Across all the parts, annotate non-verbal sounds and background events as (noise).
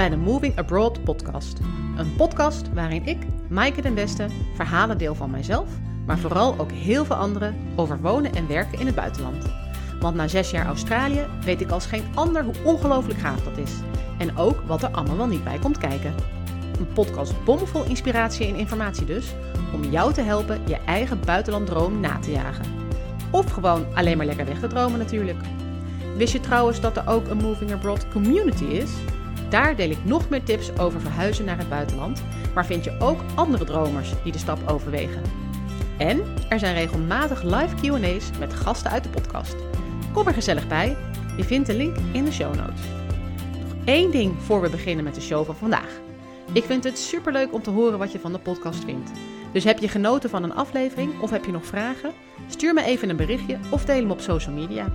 bij de Moving Abroad podcast. Een podcast waarin ik, Maaike den Beste, verhalen deel van mijzelf, maar vooral ook heel veel anderen over wonen en werken in het buitenland. Want na zes jaar Australië weet ik als geen ander hoe ongelooflijk gaaf dat is. En ook wat er allemaal wel niet bij komt kijken. Een podcast bomvol inspiratie en informatie dus, om jou te helpen je eigen buitenlanddroom na te jagen. Of gewoon alleen maar lekker weg te dromen natuurlijk. Wist je trouwens dat er ook een Moving Abroad community is? Daar deel ik nog meer tips over verhuizen naar het buitenland, maar vind je ook andere dromers die de stap overwegen. En er zijn regelmatig live QA's met gasten uit de podcast. Kom er gezellig bij. Je vindt de link in de show notes. Nog één ding voor we beginnen met de show van vandaag. Ik vind het superleuk om te horen wat je van de podcast vindt. Dus heb je genoten van een aflevering of heb je nog vragen? Stuur me even een berichtje of deel hem op social media.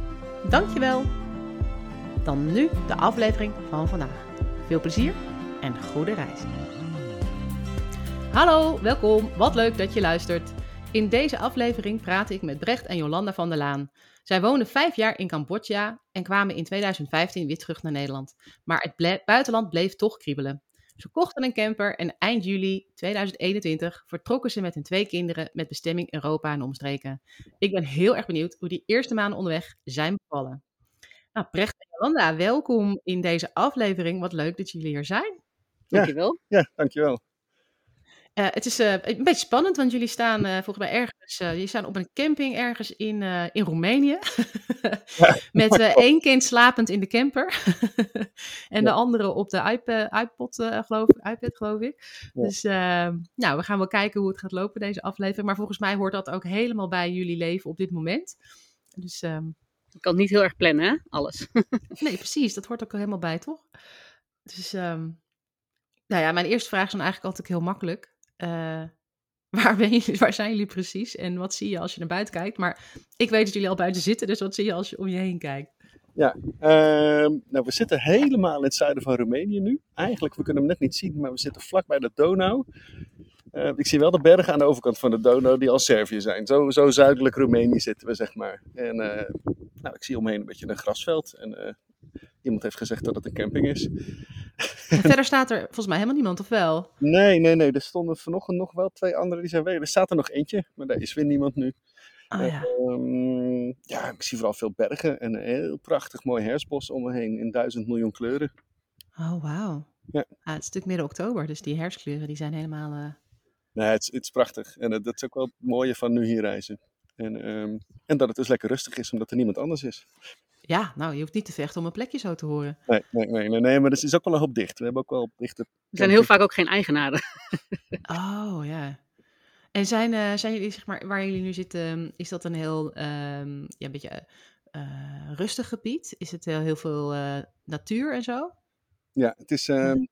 Dankjewel! Dan nu de aflevering van vandaag. Veel plezier en goede reis. Hallo, welkom. Wat leuk dat je luistert. In deze aflevering praat ik met Brecht en Jolanda van der Laan. Zij woonden vijf jaar in Cambodja en kwamen in 2015 weer terug naar Nederland. Maar het buitenland bleef toch kriebelen. Ze kochten een camper en eind juli 2021 vertrokken ze met hun twee kinderen met bestemming Europa en omstreken. Ik ben heel erg benieuwd hoe die eerste maanden onderweg zijn bevallen. Nou, Jolanda, welkom in deze aflevering. Wat leuk dat jullie hier zijn. Dankjewel. Ja, ja dankjewel. Uh, het is uh, een beetje spannend, want jullie staan uh, volgens mij ergens, jullie staan op een camping ergens in, in Roemenië. (laughs) ja, (laughs) met (laughs) één kind slapend in de camper. en ja. de andere op de iPad, iPod, geloof, iPad, geloof ik. Ja. Dus nou, we gaan wel kijken hoe het gaat lopen, deze aflevering. Maar volgens mij hoort dat ook helemaal bij jullie leven op dit moment. Dus, um... Je kan het niet heel erg plannen, hè? Alles. (laughs) nee, precies. Dat hoort ook helemaal bij, toch? Dus, um... nou ja, mijn eerste vraag is dan eigenlijk altijd heel makkelijk. Uh, (laughs) waar, ben je, waar zijn jullie precies en wat zie je als je naar buiten kijkt? Maar ik weet dat jullie al buiten zitten, dus wat zie je als je om je heen kijkt? Ja, uh, nou we zitten helemaal in het zuiden van Roemenië nu. Eigenlijk, we kunnen hem net niet zien, maar we zitten vlak bij de Donau. Uh, ik zie wel de bergen aan de overkant van de Donau die al Servië zijn. Zo, zo zuidelijk Roemenië zitten we, zeg maar. En nou, ik zie omheen een beetje een grasveld. En iemand heeft gezegd dat het een camping is. En verder staat er volgens mij helemaal niemand, of wel? Nee, nee, nee. Er stonden vanochtend nog wel twee anderen die zijn weg. Er staat er nog eentje, maar daar is weer niemand nu. Oh, ja. Um, ja, ik zie vooral veel bergen en een heel prachtig mooi herfstbos om me heen in duizend miljoen kleuren. Oh, wauw. Ja. Ah, het is natuurlijk midden oktober, dus die herfstkleuren die zijn helemaal... Nee, het is, het is prachtig. En dat is ook wel het mooie van nu hier reizen. En, um, en dat het dus lekker rustig is, omdat er niemand anders is. Ja, nou, je hoeft niet te vechten om een plekje zo te horen. Nee, nee, nee, nee, nee maar er is ook wel een hoop dicht. We hebben ook wel dichte... Er zijn heel vaak ook geen eigenaren. (laughs) oh, ja. En zijn, uh, zijn jullie, zeg maar, waar jullie nu zitten, is dat een heel, um, ja, een beetje uh, rustig gebied? Is het heel, heel veel uh, natuur en zo? Ja, het is, um,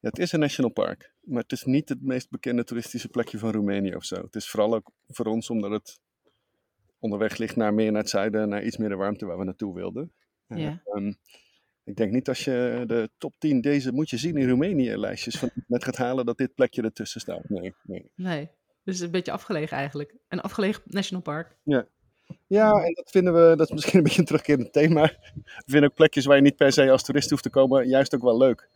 ja, het is een national park. Maar het is niet het meest bekende toeristische plekje van Roemenië of zo. Het is vooral ook voor ons omdat het onderweg ligt naar meer naar het zuiden, naar iets meer de warmte waar we naartoe wilden. Ja. Um, ik denk niet als je de top 10 deze moet je zien in Roemenië lijstjes van net gaat halen dat dit plekje ertussen staat. Nee, nee. Nee, dus een beetje afgelegen eigenlijk. Een afgelegen national park. Ja. Ja, en dat vinden we, dat is misschien een beetje een terugkerend thema. We vinden ook plekjes waar je niet per se als toerist hoeft te komen, juist ook wel leuk.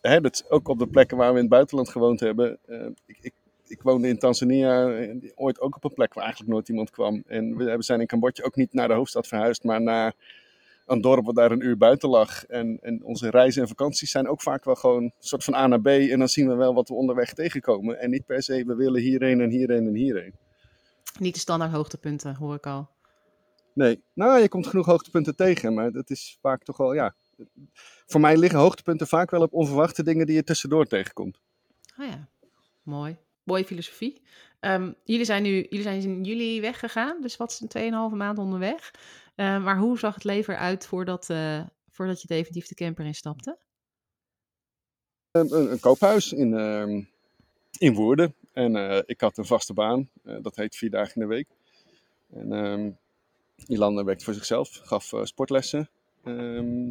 Hè, dat is ook op de plekken waar we in het buitenland gewoond hebben. Uh, ik, ik ik woonde in Tanzania ooit ook op een plek waar eigenlijk nooit iemand kwam. En we zijn in Cambodja ook niet naar de hoofdstad verhuisd, maar naar een dorp wat daar een uur buiten lag. En, en onze reizen en vakanties zijn ook vaak wel gewoon een soort van A naar B. En dan zien we wel wat we onderweg tegenkomen. En niet per se, we willen hierheen en hierheen en hierheen. Niet de standaard hoogtepunten, hoor ik al. Nee, nou, je komt genoeg hoogtepunten tegen, maar dat is vaak toch wel, ja. Voor mij liggen hoogtepunten vaak wel op onverwachte dingen die je tussendoor tegenkomt. Oh ja, mooi mooie filosofie. Um, jullie, zijn nu, jullie zijn in juli weggegaan, dus wat is een 2,5 maand onderweg. Uh, maar hoe zag het leven eruit voordat, uh, voordat je definitief de camper instapte? Een, een, een koophuis in, uh, in Woerden. En eh, ik had een vaste baan, eh, dat heet vier dagen in de week. En ehm, Jolanda werkte voor zichzelf, gaf sportlessen. Ehm,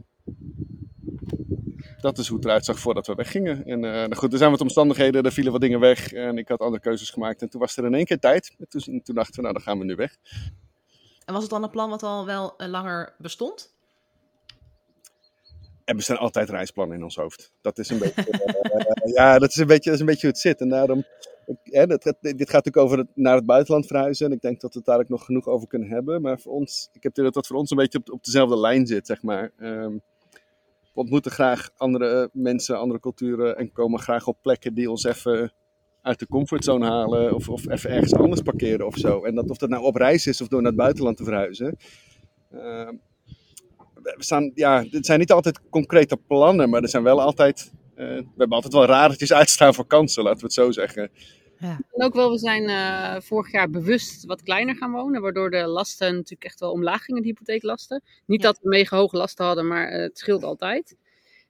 dat is hoe het eruit zag voordat we weggingen. En uh, nou goed, er zijn wat omstandigheden, er vielen wat dingen weg en ik had andere keuzes gemaakt. En toen was er in één keer tijd. En toen, toen dachten we, nou dan gaan we nu weg. En was het dan een plan wat al wel uh, langer bestond? Er staan altijd reisplannen in ons hoofd. Dat is een beetje, (laughs) eh, ja, dat is een beetje, dat is een beetje hoe het zit. En daarom, hè, dat, dit gaat natuurlijk over het, naar het buitenland verhuizen. En ik denk dat we het daar ook nog genoeg over kunnen hebben. Maar voor ons, ik heb dat dat voor ons een beetje op, op dezelfde lijn zit, zeg maar. Ehm, ontmoeten graag andere mensen, andere culturen. En komen graag op plekken die ons even uit de comfortzone halen. Of, of even ergens anders parkeren of zo. En dat, of dat nou op reis is of door naar het buitenland te verhuizen. Ehm, we staan, ja, het zijn niet altijd concrete plannen, maar er zijn wel altijd, eh, we hebben altijd wel radertjes uitstaan voor kansen, laten we het zo zeggen. En ook wel, we zijn eh, vorig jaar bewust wat kleiner gaan wonen, waardoor de lasten natuurlijk echt wel omlaag gingen, de hypotheeklasten. Niet Ja. dat we mega hoge lasten hadden, maar eh, het scheelt altijd.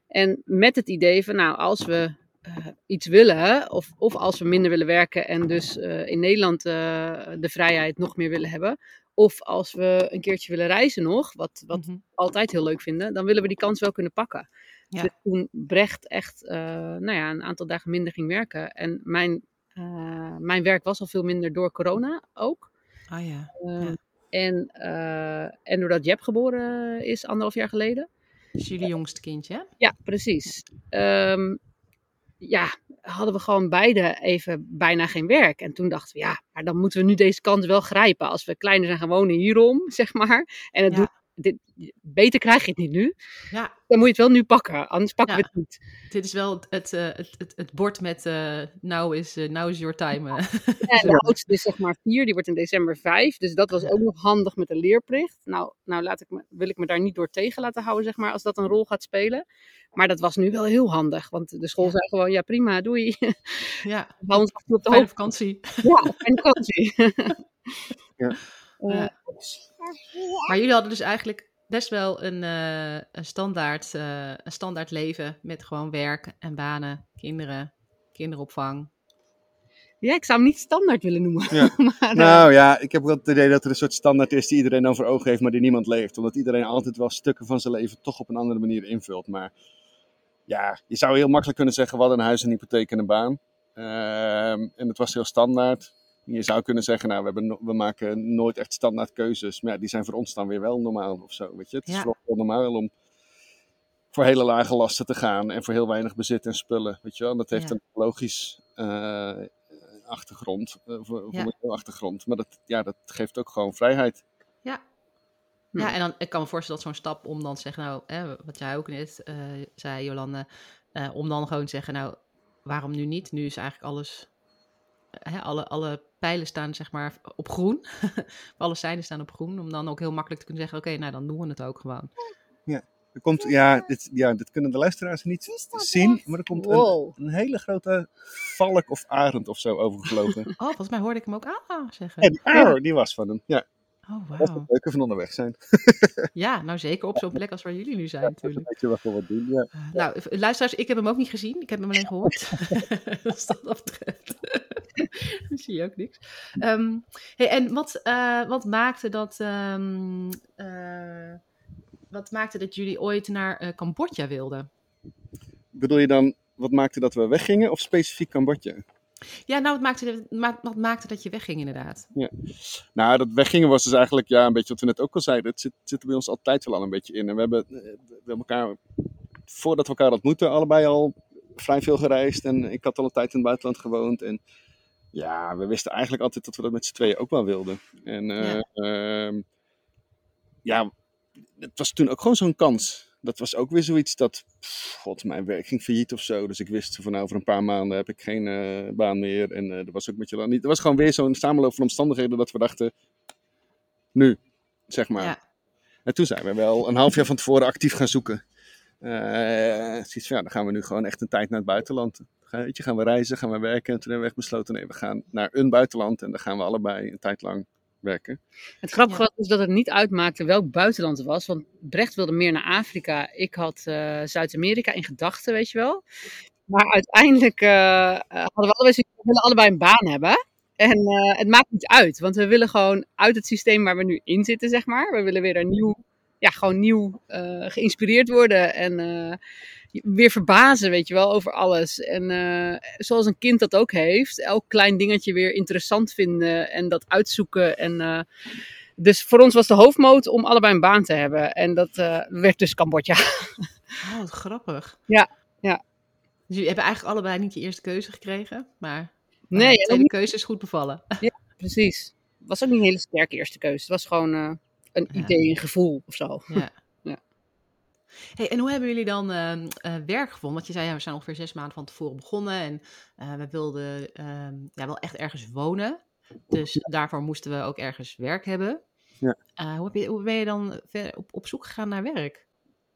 En met het idee van, nou, als we eh, iets willen, of, of als we minder willen werken en dus in Nederland de vrijheid nog meer willen hebben, of als we een keertje willen reizen nog, wat, wat Mhm. we altijd heel leuk vinden, dan willen we die kans wel kunnen pakken. Ja. Dus toen Brecht echt nou ja, een aantal dagen minder ging werken en mijn, eh, mijn werk was al veel minder door corona ook. Ah ja. Eh, Ja. en, eh, en doordat Jeb geboren is anderhalf jaar geleden. Is jullie jongste kindje, hè? Ja, precies. Ehm, ja, hadden we gewoon beide even bijna geen werk. En toen dachten we, ja, maar dan moeten we nu deze kans wel grijpen. Als we kleiner zijn gaan wonen hierom, (laughs) zeg maar. En het Ja. doet, dit, beter krijg je het niet nu. Ja, Dan moet je het wel nu pakken, anders pakken Ja. we het niet. dit is wel het, het, eh, het, het, het bord met eh now, is, now is your time. En de (laughs) oudste is zeg maar vier, die wordt in december vijf. Dus dat was ook nog handig met de leerplicht. Nou, nou laat ik me, wil ik me daar niet door tegen laten houden, zeg maar, als dat een rol gaat spelen. Maar dat was nu wel heel handig, want de school Ja. zei gewoon, ja prima, doei. (laughs) ja, Hou ons op de fijne vakantie. Ja, en vakantie. (laughs) Ja. Eh, Ja. Maar jullie hadden dus eigenlijk best wel een, eh, een, standaard, eh, een standaard leven met gewoon werk en banen, kinderen, kinderopvang. ja, ik zou hem niet standaard willen noemen. Ja. (laughs) maar, Nou ja, ik heb wel het idee dat er een soort standaard is die iedereen dan voor ogen heeft, maar die niemand leeft. Omdat iedereen altijd wel stukken van zijn leven toch op een andere manier invult. Maar ja, je zou heel makkelijk kunnen zeggen, we hadden een huis, een hypotheek en een baan. Ehm, en het was heel standaard. Je zou kunnen zeggen, nou, we, hebben no- we maken nooit echt standaard keuzes. Maar ja, die zijn voor ons dan weer wel normaal of zo, weet je. Het is wel normaal om voor hele lage lasten te gaan en voor heel weinig bezit en spullen, weet je wel. En dat heeft Ja. een logisch eh, achtergrond, eh, voor, voor Ja. achtergrond. Maar dat, ja, dat geeft ook gewoon vrijheid. Ja. Hm. Ja, en dan, ik kan me voorstellen dat zo'n stap om dan te zeggen, nou, hè, wat jij ook net eh, zei, Jolande, eh, om dan gewoon te zeggen, nou, waarom nu niet? Nu is eigenlijk alles, eh, hè, alle, alle pijlen staan zeg maar op groen. (laughs) alle zijden staan op groen, om dan ook heel makkelijk te kunnen zeggen, oké, nou, dan doen we het ook gewoon. Er komt, ja, dit, ja, dit kunnen de luisteraars niet zien, maar er komt een, wow. een hele grote valk of arend of zo overgevlogen. Oh, volgens mij hoorde ik hem ook ah zeggen. En die, die was van hem. Ja, Oh, dat is wauw. het leuke van onderweg zijn. (laughs) (laughs) Ja, nou zeker op zo'n plek als waar jullie nu zijn Dat natuurlijk. je wel voor wat doen. Ja. Uh, nou, v- luisteraars, ik heb hem ook niet gezien. Ik heb hem alleen gehoord. (laughs) dus dat dat betreft dan zie je ook niks. Ehm, hey, en wat, eh, wat maakte dat... ehm, eh, wat maakte dat jullie ooit naar eh, Cambodja wilden? Bedoel je dan, wat maakte dat we weggingen of specifiek Cambodja? Ja, nou, wat maakte, wat maakte dat je wegging inderdaad? Nou, dat weggingen was dus eigenlijk, ja, een beetje wat we net ook al zeiden. Het zit, zit er bij ons altijd wel al een beetje in. En we hebben, eh, we hebben elkaar, voordat we elkaar ontmoetten, allebei al vrij veel gereisd. En ik had al een tijd in het buitenland gewoond. En ja, we wisten eigenlijk altijd dat we dat met z'n tweeën ook wel wilden. En eh, Ja. ehm, ja, het was toen ook gewoon zo'n kans. Dat was ook weer zoiets dat, pff, god, mijn werk ging failliet of zo. Dus ik wist van nou, over een paar maanden heb ik geen eh, baan meer. En eh er was ook met je niet. Er was gewoon weer zo'n samenloop van omstandigheden dat we dachten, nu, zeg maar. Ja. En toen zijn we wel een half jaar van tevoren actief gaan zoeken. Zoiets van, ja, dan gaan we nu gewoon echt een tijd naar het buitenland. Weet je, gaan we reizen, gaan we werken. En toen hebben we echt besloten, nee, we gaan naar een buitenland. En dan gaan we allebei een tijd lang Het grappige was dus dat het niet uitmaakte welk buitenland het was. Want Brecht wilde meer naar Afrika. Ik had eh, Zuid-Amerika in gedachten, weet je wel. Maar uiteindelijk eh, eh, hadden we allebei willen allebei een baan hebben. En het maakt niet uit, want we willen gewoon uit het systeem waar we nu in zitten, zeg maar. We willen weer een nieuw, ja, gewoon nieuw eh, geïnspireerd worden en eh, weer verbazen, weet je wel, over alles. En eh, zoals een kind dat ook heeft, elk klein dingetje weer interessant vinden en dat uitzoeken. En Dus voor ons was de hoofdmoot om allebei een baan te hebben. En dat werd dus Cambodja. (laughs) Oh, wat grappig. Ja, ja. Dus jullie hebben eigenlijk allebei niet je eerste keuze gekregen, maar Nee, de tweede keuze is goed bevallen. precies. Het was ook niet een hele sterke eerste keuze. Het was gewoon een Ja. idee, een gevoel of zo. Ja. (laughs) Ja. Hey, en hoe hebben jullie dan ehm, eh, werk gevonden? Want je zei, ja, we zijn ongeveer zes maanden van tevoren begonnen en eh, we wilden ehm, ja, wel echt ergens wonen. Dus daarvoor moesten we ook ergens werk hebben. Ja. Eh, hoe, heb je, hoe ben je dan op, op zoek gegaan naar werk?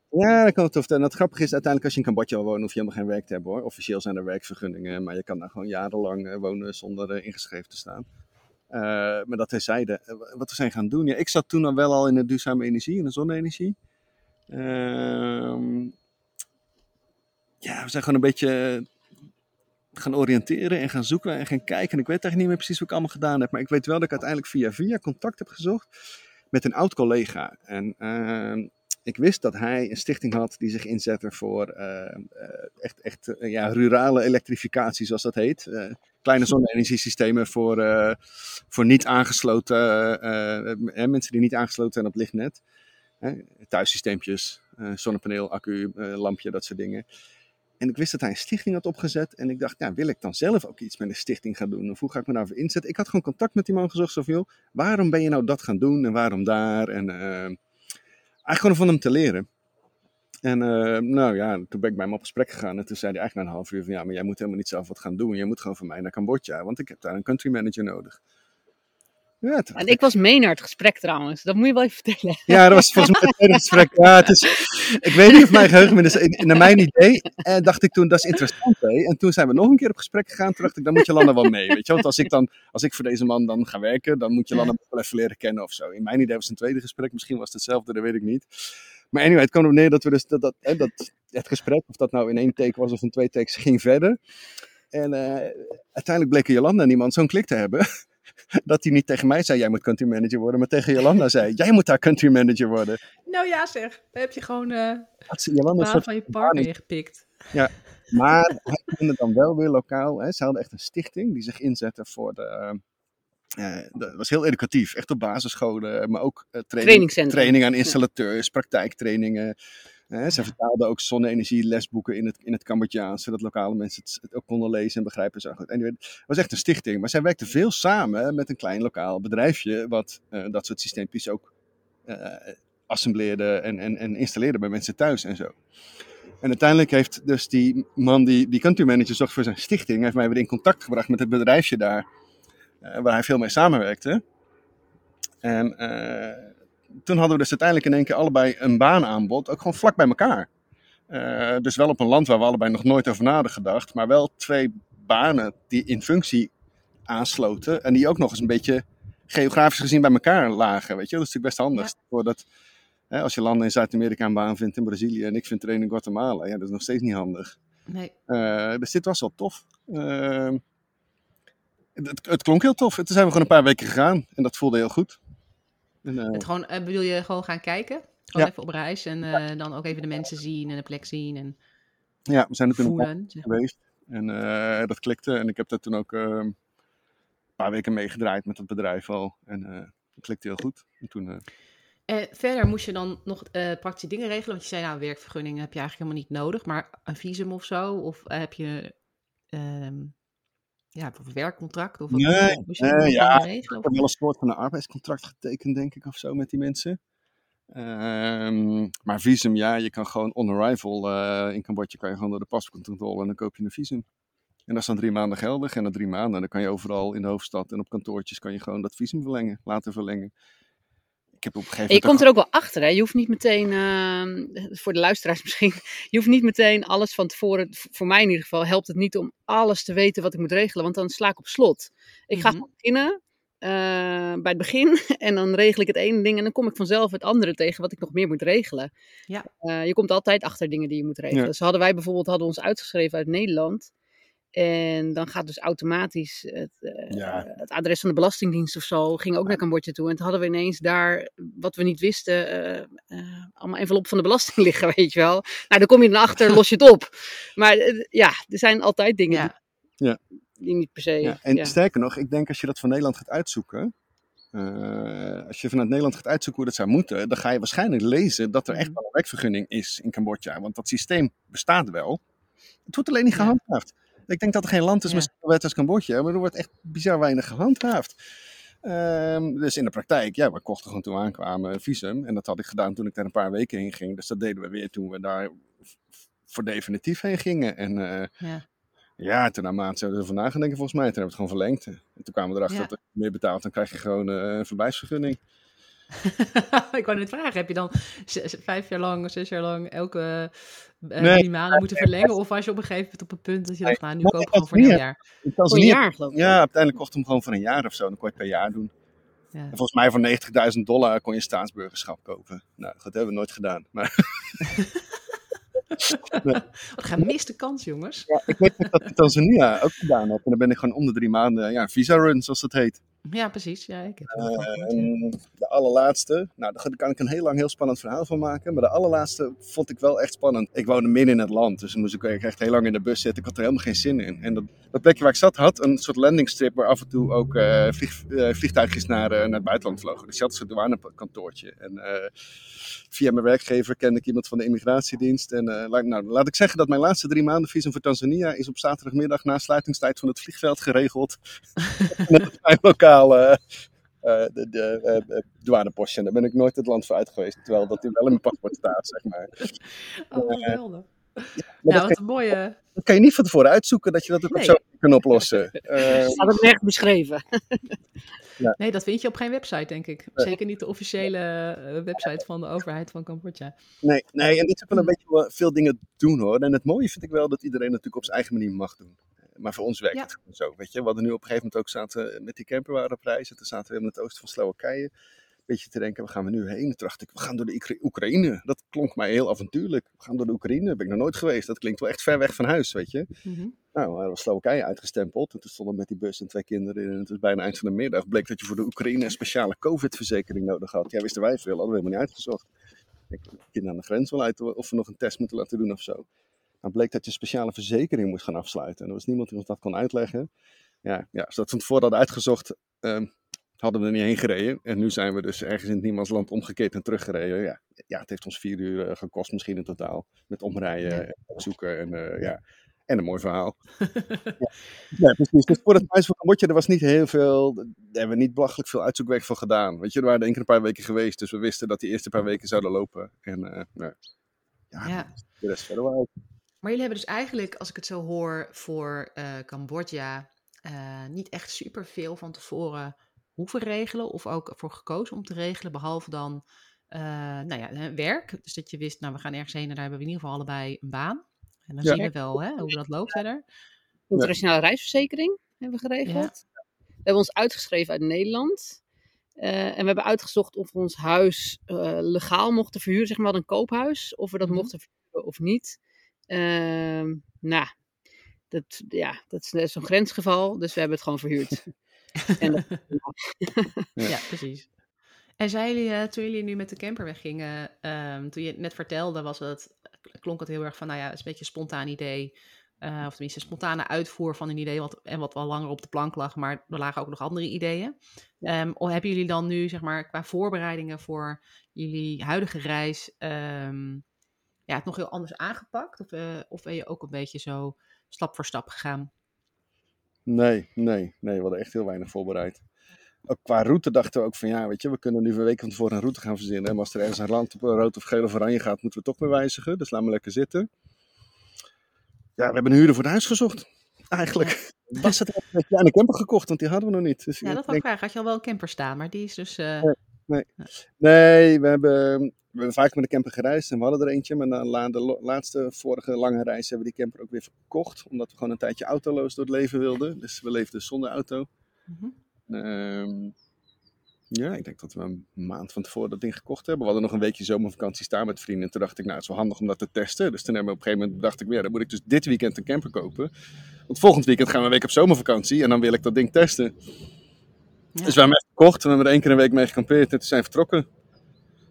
Ja, dat kan het vertellen. Het grappige is, uiteindelijk als je in Cambodja wil wonen, hoef je helemaal geen werk te hebben hoor. Officieel zijn er werkvergunningen, maar je kan daar gewoon jarenlang wonen zonder ingeschreven te staan. Eh, maar dat terzijde. Eh, wat we zijn gaan doen, ja, ik zat toen al wel al in de duurzame energie, in de zonne-energie. Ehm, ja, we zijn gewoon een beetje gaan oriënteren en gaan zoeken en gaan kijken. En ik weet eigenlijk niet meer precies wat ik allemaal gedaan heb, maar ik weet wel dat ik uiteindelijk via via contact heb gezocht met een oud collega. En ehm, ik wist dat hij een stichting had die zich inzette voor eh, eh, echt, echt eh, ja, rurale elektrificatie, zoals dat heet. Kleine zonne-energiesystemen voor, voor niet aangesloten mensen die niet aangesloten zijn op lichtnet. Thuissysteempjes, zonnepaneel, accu, lampje, dat soort dingen. En ik wist dat hij een stichting had opgezet. En ik dacht, ja, wil ik dan zelf ook iets met een stichting gaan doen? Of hoe ga ik me daarvoor inzetten? Ik had gewoon contact met die man gezocht. Zo van, joh, waarom ben je nou dat gaan doen? En waarom daar? En eigenlijk gewoon van hem te leren. En eh, nou ja, toen ben ik bij hem op gesprek gegaan. En toen zei hij eigenlijk na een half uur van, ja, maar jij moet helemaal niet zelf wat gaan doen. Jij moet gewoon van mij naar Cambodja. Want ik heb daar een country manager nodig. Ja, En ik was mee naar het gesprek trouwens. Dat moet je wel even vertellen. ja, dat was volgens mij het tweede gesprek. Ja, het is, ik weet niet of mijn geheugen is. (laughs) in- Naar mijn idee en dacht ik toen, dat is interessant. Hè? En toen zijn we nog een keer op gesprek gegaan. Toen dacht ik, dan moet Jolanda wel mee. Weet je? Want als ik, dan, als ik voor deze man dan ga werken, dan moet Jolanda wel even leren kennen of zo. In mijn idee was het een tweede gesprek. Misschien was het hetzelfde, dat weet ik niet. Maar anyway, het kwam erop neer dat, we dus, dat, dat, hè, dat het gesprek, of dat nou in één take was of in twee takes, ging verder. En eh, uiteindelijk bleken Jolanda en die man zo'n klik te hebben. Dat hij niet tegen mij zei, jij moet country manager worden, maar tegen Jolanda zei, jij moet daar country manager worden. Nou ja zeg, dan heb je gewoon eh Had Jolanda soort van je partner in- ingepikt. Maar (laughs) hij kende dan wel weer lokaal. Hè. Ze hadden echt een stichting die zich inzette voor de. eh, dat was heel educatief, echt op basisscholen, maar ook eh, training, training aan installateurs, praktijktrainingen. Eh, ze vertaalden ook zonne-energie lesboeken in het, in het Cambodjaans, zodat lokale mensen het, ook konden lezen en begrijpen. Zo. Goed. Anyway, het was echt een stichting, maar zij werkte veel samen met een klein lokaal bedrijfje, wat eh, dat soort systeempjes ook eh assembleerde en, en, en installeerde bij mensen thuis en zo. En uiteindelijk heeft dus die man die, die country manager voor zijn stichting, heeft mij weer in contact gebracht met het bedrijfje daar, eh, waar hij veel mee samenwerkte. En toen hadden we dus uiteindelijk in één keer allebei een baanaanbod, ook gewoon vlak bij elkaar. Eh, dus wel op een land waar we allebei nog nooit over na hadden gedacht, maar wel twee banen die in functie aansloten en die ook nog eens een beetje geografisch gezien bij elkaar lagen. Weet je, dat is natuurlijk best handig. Voordat, hè, als je landen in Zuid-Amerika een baan vindt in Brazilië en ik vind er een in Guatemala, ja, dat is nog steeds niet handig. Nee. Eh, dus dit was wel tof. Ehm, het, het klonk heel tof. En toen zijn we gewoon een paar weken gegaan en dat voelde heel goed. En, Het gewoon, eh, bedoel je gewoon gaan kijken? Gewoon Ja. even op reis en eh, dan ook even de mensen zien en de plek zien en ja, we zijn er toen voelen. geweest. En eh, dat klikte. En ik heb dat toen ook eh, een paar weken meegedraaid met het bedrijf al. En het klikte heel goed. En toen, En verder moest je dan nog praktische dingen regelen? Want je zei, nou, werkvergunningen heb je eigenlijk helemaal niet nodig. Maar een visum of zo? Of heb je ehm, ja, of een werkcontract? Of wat Nee, nee, ja, regelen? Ik heb wel een soort van een arbeidscontract getekend, denk ik, of zo, met die mensen. Ehm, maar visum, ja, je kan gewoon on arrival eh, in Cambodja kan je gewoon door de paspoortcontrole en dan koop je een visum. En dat is dan drie maanden geldig. En na drie maanden dan kan je overal in de hoofdstad en op kantoortjes kan je gewoon dat visum verlengen, laten verlengen. Ik heb op een gegeven En je komt er ook wel achter, hè? Je hoeft niet meteen, eh, voor de luisteraars (laughs) misschien, je hoeft niet meteen alles van tevoren, voor mij in ieder geval, helpt het niet om alles te weten wat ik moet regelen, want dan sla ik op slot. Ik ga Mhm. gewoon beginnen eh, bij het begin (laughs) en dan regel ik het ene ding en dan kom ik vanzelf het andere tegen wat ik nog meer moet regelen. Ja. Eh, je komt altijd achter dingen die je moet regelen. Ja. Zo hadden wij bijvoorbeeld hadden ons uitgeschreven uit Nederland. En dan gaat dus automatisch het, eh, Ja. het adres van de Belastingdienst of zo, ging ook naar Cambodja toe. En toen hadden we ineens daar, wat we niet wisten, eh, eh, allemaal envelop van de belasting (laughs) liggen, weet je wel. Nou, dan kom je dan achter, (laughs) los je het op. Maar ja, er zijn altijd dingen Ja. die, Ja. die niet per se... Ja, en ja. sterker nog, ik denk als je dat van Nederland gaat uitzoeken, Eh, als je vanuit Nederland gaat uitzoeken hoe dat zou moeten, dan ga je waarschijnlijk lezen dat er echt Mhm. wel een werkvergunning is in Cambodja. Want dat systeem bestaat wel. Het wordt alleen niet Ja. gehandhaafd. Ik denk dat er geen land is Ja. met wet als Cambodja, maar er wordt echt bizar weinig gehandhaafd. Ehm, dus in de praktijk, ja, we kochten gewoon toen we aankwamen een visum. En dat had ik gedaan toen ik daar een paar weken heen ging. Dus dat deden we weer toen we daar voor definitief heen gingen. En eh, Ja. ja, toen na maand zijn we er vandaag denken volgens mij. Toen hebben we het gewoon verlengd. En toen kwamen we erachter Ja. dat je meer betaalt, dan krijg je gewoon eh, een verblijfsvergunning. (laughs) ik wou net vragen, heb je dan zes- vijf jaar lang, zes jaar lang elke eh, Nee, drie maanden moeten verlengen? Of was je op een gegeven moment op een punt dat je dacht, nou nu koop ik gewoon voor een jaar? Voor een jaar geloof ik. Ja, uiteindelijk kocht hem gewoon voor een jaar of zo. Dan kon je het per jaar doen. Ja. En volgens mij voor 90.000 dollar kon je staatsburgerschap kopen. Nou, dat hebben we nooit gedaan. Maar (laughs) Wat gemiste kans, jongens. ja, ik weet dat ik in Tanzania ook gedaan heb. En dan ben ik gewoon om de drie maanden, ja, visa run zoals dat heet. Ja, precies. Ja, ik heb Eh, en de allerlaatste, nou daar kan ik een heel lang heel spannend verhaal van maken. Maar de allerlaatste vond ik wel echt spannend. Ik woonde midden in het land, dus dan moest ik echt heel lang in de bus zitten. Ik had er helemaal geen zin in. En dat, dat plekje waar ik zat had een soort landingstrip waar af en toe ook vlieg, eh, vliegtuigjes naar, naar het buitenland vlogen. Dus je had een soort douanekantoortje. En via mijn werkgever kende ik iemand van de immigratiedienst. En laat, nou, laat ik zeggen dat mijn laatste drie maanden visum voor Tanzania is op zaterdagmiddag na sluitingstijd van het vliegveld geregeld. (laughs) Met het lokaal eh, eh, de, de eh, douanepostje. En daar ben ik nooit het land voor uit geweest. Terwijl dat wel in mijn paspoort staat, zeg maar. (laughs) Oh, wat geweldig. Maar Nou, dat, wat een mooie... dat kan je niet van tevoren uitzoeken dat je dat ook Nee. op zo kan oplossen. (laughs) Eh, Staat ook nergens beschreven. (laughs) Nee, dat vind je op geen website, denk ik. Zeker niet de officiële website van de overheid van Cambodja. nee, nee, en dit is ook wel een beetje wel veel dingen doen hoor. En het mooie vind ik wel dat iedereen natuurlijk op zijn eigen manier mag doen. Maar voor ons werkt Ja. het gewoon zo. Weet je? We hadden nu op een gegeven moment ook zaten met die camperwarenprijzen. Toen zaten we in het oosten van Slowakije. Een beetje te denken, waar gaan we nu heen? Toen dacht ik, we gaan door de Oekra- Oekraïne. Dat klonk mij heel avontuurlijk. We gaan door de Oekraïne, ben ik nog nooit geweest. Dat klinkt wel echt ver weg van huis, weet je. Mhm. Nou, we hadden Slowakije uitgestempeld. En toen stonden we met die bus en twee kinderen in. En het was bijna eind van de middag. Bleek dat je voor de Oekraïne een speciale COVID-verzekering nodig had. Ja, wisten wij veel. Hadden we helemaal niet uitgezocht. Ik kinderen aan de grens wel uit of we nog een test moeten laten doen of zo. Dan bleek dat je een speciale verzekering moest gaan afsluiten. En er was niemand die ons dat kon uitleggen. Ja, ja we dat van tevoren hadden uitgezocht, ehm, hadden we er niet heen gereden. En nu zijn we dus ergens in het niemandsland omgekeerd en teruggereden. Ja, ja het heeft ons vier uur eh, gekost misschien in totaal. Met omrijden en zoeken en eh, ja... En een mooi verhaal. (laughs) ja. ja, precies. Dus voor het huis van Cambodja, er was niet heel veel, daar hebben we niet belachelijk veel uitzoekwerk voor gedaan. Weet je, er waren er één keer een paar weken geweest, dus we wisten dat die eerste paar weken zouden lopen. En eh, nou, ja, Ja. de rest verder wel uit. Maar jullie hebben dus eigenlijk, als ik het zo hoor, voor eh, Cambodja eh, niet echt superveel van tevoren hoeven regelen. Of ook voor gekozen om te regelen, behalve dan eh, nou ja, werk. Dus dat je wist, nou we gaan ergens heen en daar hebben we in ieder geval allebei een baan. En dan Ja. zien we wel hè, hoe dat loopt verder. Internationale reisverzekering hebben we geregeld. We hebben ons uitgeschreven uit Nederland. En we hebben uitgezocht of we ons huis eh, legaal mochten verhuren, zeg maar een koophuis. Of we dat Mhm. mochten verhuren of niet. Ehm, nou, dat, ja, dat is, zo'n grensgeval, dus we hebben het gewoon verhuurd. (laughs) en dat, Ja, precies. En zei jullie, eh, toen jullie nu met de camper weggingen, ehm, toen je het net vertelde, was het, klonk het heel erg van, nou ja, het is een beetje een spontaan idee. eh, of tenminste, een spontane uitvoer van een idee wat, en wat wel langer op de plank lag, maar er lagen ook nog andere ideeën. Ehm, of hebben jullie dan nu, zeg maar, qua voorbereidingen voor jullie huidige reis, ehm, ja, het nog heel anders aangepakt? Of, eh, of ben je ook een beetje zo stap voor stap gegaan? Nee, nee, nee, we hadden echt heel weinig voorbereid. Ook qua route dachten we ook van ja, weet je, we kunnen nu een week van tevoren een route gaan verzinnen. En als er ergens een land op rood of geel of oranje gaat, moeten we toch weer wijzigen. Dus laat maar lekker zitten. Ja, we hebben een huurder voor het huis gezocht. Eigenlijk (laughs) was het een kleine camper gekocht, want die hadden we nog niet. Dus Ja, ik dat denk- vraag. Had je al wel een camper staan, maar die is dus... eh, Nee, we hebben, we hebben vaak met de camper gereisd en we hadden er eentje. Maar na de laatste, vorige lange reis hebben we die camper ook weer verkocht. Omdat we gewoon een tijdje autoloos door het leven wilden. Dus we leefden zonder auto. mhm. Ehm, ja, ik denk dat we een maand van tevoren dat ding gekocht hebben. We hadden nog een weekje zomervakantie staan met vrienden. En toen dacht ik, nou, het is wel handig om dat te testen. Dus toen hebben we op een gegeven moment dacht ik, ja, dan moet ik dus dit weekend een camper kopen. Want volgend weekend gaan we een week op zomervakantie en dan wil ik dat ding testen. Ja. Dus we hebben hem gekocht. We hebben er één keer een week mee gekampeerd en toen zijn we vertrokken.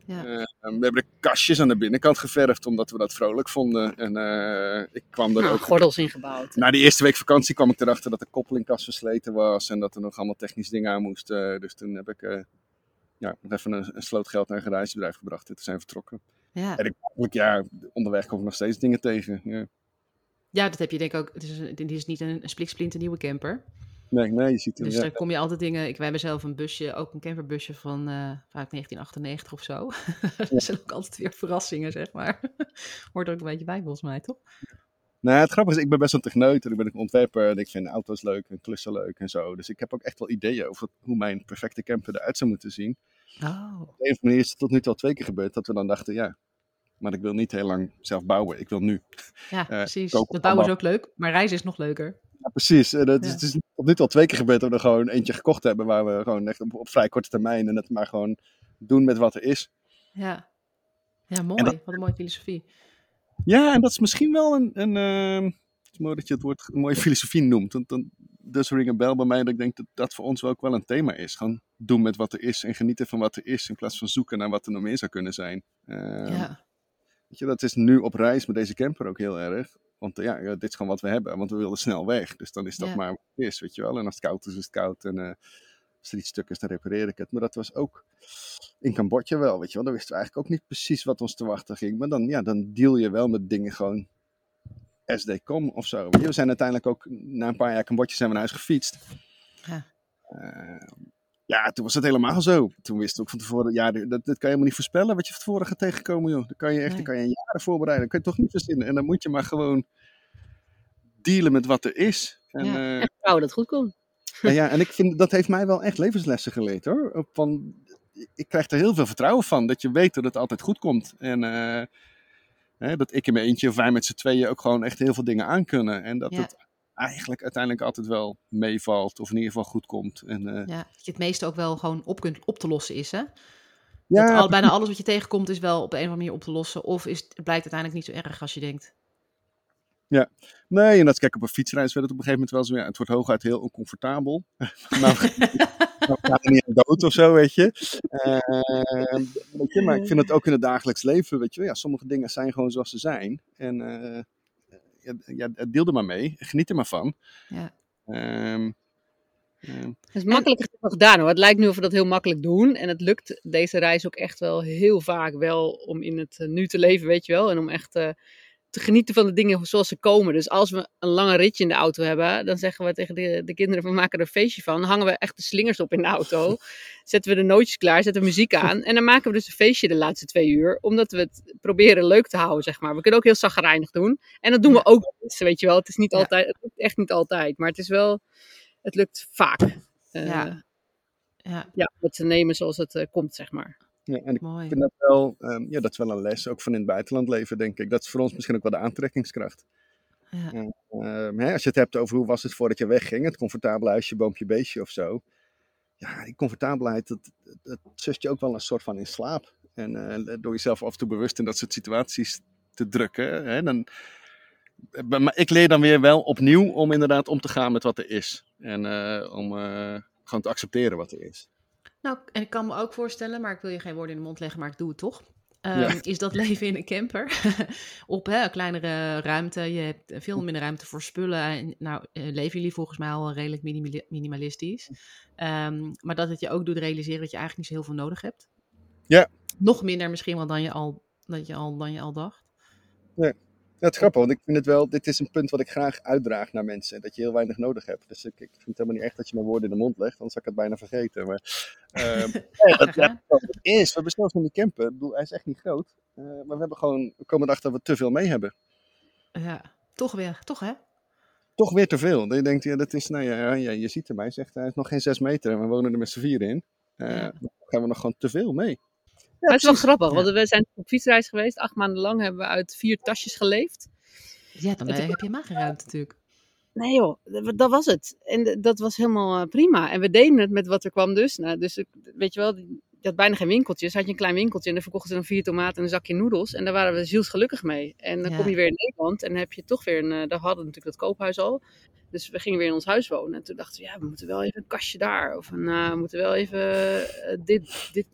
Ja. Eh, we hebben de kastjes aan de binnenkant geverfd omdat we dat vrolijk vonden. En eh, ik kwam er Nou, ook. gordels ingebouwd. Na die eerste week vakantie kwam ik erachter dat de koppelingkast versleten was en dat er nog allemaal technische dingen aan moesten. Dus toen heb ik eh, ja, even een, een sloot geld naar een garagebedrijf gebracht en toen zijn we vertrokken. Ja. En ik, ja, onderweg kom ik nog steeds dingen tegen. Ja. ja, dat heb je denk ik ook. Het is, dit is niet een, een spliksplinter nieuwe camper. Nee, nee, je ziet hem. Dus ja. daar kom je altijd dingen. Ik, wij hebben zelf een busje, ook een camperbusje van eh, vaak 1998 of zo. (laughs) dat zijn ook altijd weer verrassingen, zeg maar. (laughs) Hoort er ook een beetje bij, volgens mij, toch? Nou, het grappige is, ik ben best een techneut en ik ben een ontwerper en ik vind auto's leuk en klussen leuk en zo. Dus ik heb ook echt wel ideeën over hoe mijn perfecte camper eruit zou moeten zien. Oh, Op een of manier is het tot nu toe al twee keer gebeurd dat we dan dachten, ja, maar ik wil niet heel lang zelf bouwen, ik wil nu. ja, Eh, precies. Dat bouwen is ook leuk, maar reizen is nog leuker. Ja, precies. En het, Ja. het is tot nu toe al twee keer gebeurd dat we er gewoon eentje gekocht hebben waar we gewoon echt op, op vrij korte termijn en het maar gewoon doen met wat er is. Ja, ja mooi. dat- Wat een mooie filosofie. Ja, en dat is misschien wel een, een ehm, het is mooi dat je het woord mooie filosofie noemt. Want dan, dus ring een bel bij mij dat ik denk dat dat voor ons ook wel een thema is. Gewoon doen met wat er is en genieten van wat er is in plaats van zoeken naar wat er nog meer zou kunnen zijn. Ehm, ja, Weet je, dat is nu op reis met deze camper ook heel erg. Want eh, ja, dit is gewoon wat we hebben, want we wilden snel weg. Dus dan is dat Ja. maar wat het is, weet je wel. En als het koud is, is het koud. En eh, als er iets stuk is, dan repareer ik het. Maar dat was ook in Cambodja wel, weet je wel. Dan wisten we eigenlijk ook niet precies wat ons te wachten ging. Maar dan, ja, dan deal je wel met dingen gewoon SD-com of zo. We zijn uiteindelijk ook, na een paar jaar Cambodja zijn we naar huis gefietst. Ja. Eh, ja, toen was het helemaal zo. Toen wisten we ook van tevoren, ja, dat, dat kan je helemaal niet voorspellen wat je van tevoren gaat tegenkomen, joh. Dan kan je echt, Nee. dan kan je jaren voorbereiden. Dat kun je toch niet verzinnen. En dan moet je maar gewoon dealen met wat er is. En, Ja. eh, En vrouwen dat goed kon. ja, ja, en ik vind, dat heeft mij wel echt levenslessen geleerd, hoor. Van, ik krijg er heel veel vertrouwen van, dat je weet dat het altijd goed komt. En eh, hè, dat ik in mijn eentje of wij met z'n tweeën ook gewoon echt heel veel dingen aankunnen. En dat Ja. het eigenlijk uiteindelijk altijd wel meevalt, of in ieder geval goed komt. En, eh, ja, dat je het meeste ook wel gewoon op kunt op te lossen is, hè? ja, dat al, bijna alles wat je tegenkomt is wel op een of andere manier op te lossen. Of is, het blijkt uiteindelijk niet zo erg als je denkt. Nee, en dat kijk op een fietsreis werd het op een gegeven moment wel zo. Ja, het wordt hooguit heel oncomfortabel. (laughs) nou, nou ga je niet aan dood of zo, weet je. Eh, weet je. Maar ik vind het ook in het dagelijks leven, weet je. Ja, sommige dingen zijn gewoon zoals ze zijn. En eh ja, deel er maar mee. Geniet er maar van. Ja. Ehm, ehm, Het is makkelijk gezegd dan gedaan hoor. Het lijkt nu of we dat heel makkelijk doen. En het lukt deze reis ook echt wel heel vaak wel om in het eh, nu te leven, weet je wel. En om echt eh, te genieten van de dingen zoals ze komen. Dus als we een lange ritje in de auto hebben, dan zeggen we tegen de, de kinderen, we maken er een feestje van. Dan hangen we echt de slingers op in de auto. (laughs) Zetten we de nootjes klaar, zetten we muziek aan. En dan maken we dus een feestje de laatste twee uur. Omdat we het proberen leuk te houden, zeg maar. We kunnen ook heel zagrijnig doen. En dat doen we ook, weet je wel. Het is niet Ja. altijd, het lukt echt niet altijd. Maar het is wel, het lukt vaak. Eh, Ja. Ja, ja, het te nemen zoals het eh, komt, zeg maar. Ja, en ik vind dat wel, ehm, ja, dat is wel een les, ook van in het buitenland leven, denk ik. Dat is voor ons misschien ook wel de aantrekkingskracht. Ja. Ehm, hè, als je het hebt over hoe was het voordat je wegging, het comfortabele huisje, boompje, beestje of zo. Ja, die comfortabelheid, dat, dat zust je ook wel een soort van in slaap. En eh, door jezelf af en toe bewust in dat soort situaties te drukken. Hè, dan, maar ik leer dan weer wel opnieuw om inderdaad om te gaan met wat er is. En eh, om eh, gewoon te accepteren wat er is. Nou, en ik kan me ook voorstellen, maar ik wil je geen woorden in de mond leggen, maar ik doe het toch. Ehm, Ja. Is dat leven in een camper (laughs) op hè, kleinere ruimte. Je hebt veel minder ruimte voor spullen. En, nou, eh, leven jullie volgens mij al redelijk minimali- minimalistisch. Ehm, maar dat het je ook doet realiseren dat je eigenlijk niet zo heel veel nodig hebt. Ja. Nog minder misschien wel dan je al, dat je al, dan je al dacht. Ja, het is grappig, want ik vind het wel, dit is een punt wat ik graag uitdraag naar mensen. Dat je heel weinig nodig hebt. Dus ik, ik vind het helemaal niet echt dat je mijn woorden in de mond legt, anders zou ik het bijna vergeten. Maar, ehm, (laughs) ja, dat, ja, is, we hebben in die camper, ik bedoel, hij is echt niet groot. eh, maar we hebben gewoon, we komen erachter dat we te veel mee hebben. Ja, toch weer, toch hè? Toch weer te veel. Je denkt, ja, dat is, nou ja, ja, je ziet hem, hij zegt, hij is nog geen zes meter en we wonen er met z'n vieren in. Ja. Dan gaan we nog gewoon te veel mee. Maar het is wel grappig, Ja. want we zijn op fietsreis geweest. Acht maanden lang hebben we uit vier tasjes geleefd. Ja, dan eh, heb je maar geen ruimte natuurlijk. Nee joh, dat dat was het. En dat was helemaal eh, prima. En we deden het met wat er kwam dus. Nou, dus weet je wel, je had bijna geen winkeltjes. Had je een klein winkeltje en dan verkochten ze dan vier tomaten en een zakje noedels. En daar waren we zielsgelukkig mee. En dan Ja. kom je weer in Nederland en dan heb je toch weer een... eh, Daar hadden we natuurlijk dat koophuis al. Dus we gingen weer in ons huis wonen. En toen dachten we, ja, we moeten wel even een kastje daar. Of een, eh, we moeten wel even dit, dit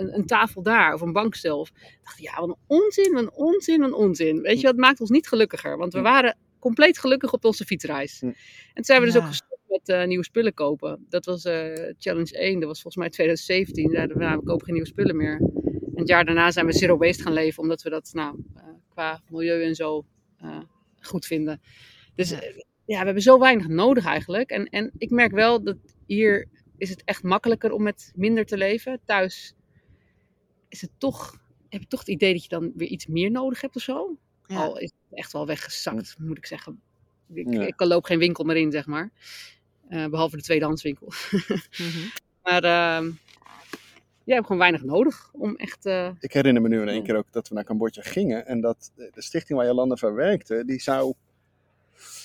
een, een tafel daar of een bankstel. Of, ik dacht, ja, wat een onzin, wat een onzin, wat een onzin. Weet je, wat maakt ons niet gelukkiger. Want we waren compleet gelukkig op onze fietsreis. En toen zijn we dus Ja. ook gestopt met eh, nieuwe spullen kopen. Dat was eh, challenge 1, dat was volgens mij 2017. Zeiden we, nou, we kopen geen nieuwe spullen meer. En het jaar daarna zijn we zero waste gaan leven, omdat we dat nou, eh, qua milieu en zo eh, goed vinden. Dus Ja. ja. ja, we hebben zo weinig nodig eigenlijk. En, en ik merk wel dat hier is het echt makkelijker om met minder te leven. Thuis is het toch, heb je toch het idee dat je dan weer iets meer nodig hebt of zo. Ja. Al is het echt wel weggezakt, moet ik zeggen. Ik, Ja. ik loop geen winkel meer in, zeg maar. Eh, behalve de tweedehandswinkel. (laughs) Mhm. Maar ehm je hebt gewoon weinig nodig om echt... eh, Ik herinner me nu in één keer ook dat we naar Cambodja gingen. En dat de de stichting waar Jolanda van werkte, die zou...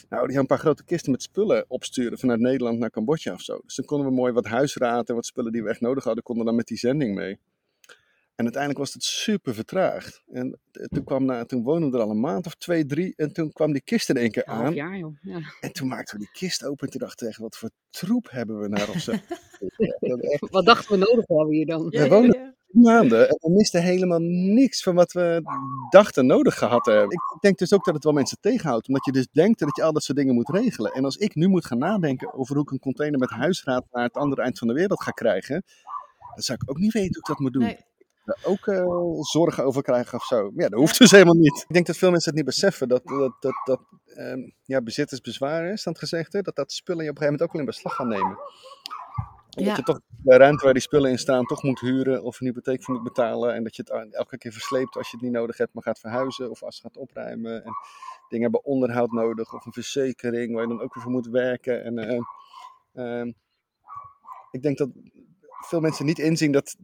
Nou, die zou een paar grote kisten met spullen opsturen vanuit Nederland naar Cambodja of zo. Dus dan konden we mooi wat huisraad en wat spullen die we echt nodig hadden, konden dan met die zending mee. En uiteindelijk was het super vertraagd. En toen, kwam na, toen woonden we er al een maand of twee, drie. En toen kwam die kist in één keer een half aan. jaar, joh. Ja. En toen maakten we die kist open. En toen dachten we echt, wat voor troep hebben we naar ons. We hadden echt Wat dachten we nodig hebben hier dan? Ja, wonen- maanden en we misten helemaal niks van wat we dachten nodig gehad te hebben. Ik ik denk dus ook dat het wel mensen tegenhoudt, omdat je dus denkt dat je al dat soort dingen moet regelen. En als ik nu moet gaan nadenken over hoe ik een container met huisraad naar het andere eind van de wereld ga krijgen, dan zou ik ook niet weten hoe ik dat moet doen. Nee. Ook eh, zorgen over krijgen of zo. Maar ja, dat hoeft dus helemaal niet. Ik denk dat veel mensen het niet beseffen dat, dat, dat, dat ehm, ja, bezit is bezwaar is, dan gezegd, hè, dat dat spullen je op een gegeven moment ook wel in beslag gaan nemen. En Ja. Dat je toch de ruimte waar die spullen in staan toch moet huren of een hypotheek voor moet betalen. En dat je het elke keer versleept als je het niet nodig hebt, maar gaat verhuizen of als gaat opruimen. En dingen hebben onderhoud nodig of een verzekering waar je dan ook weer voor moet werken. En eh, ehm, ik denk dat veel mensen niet inzien dat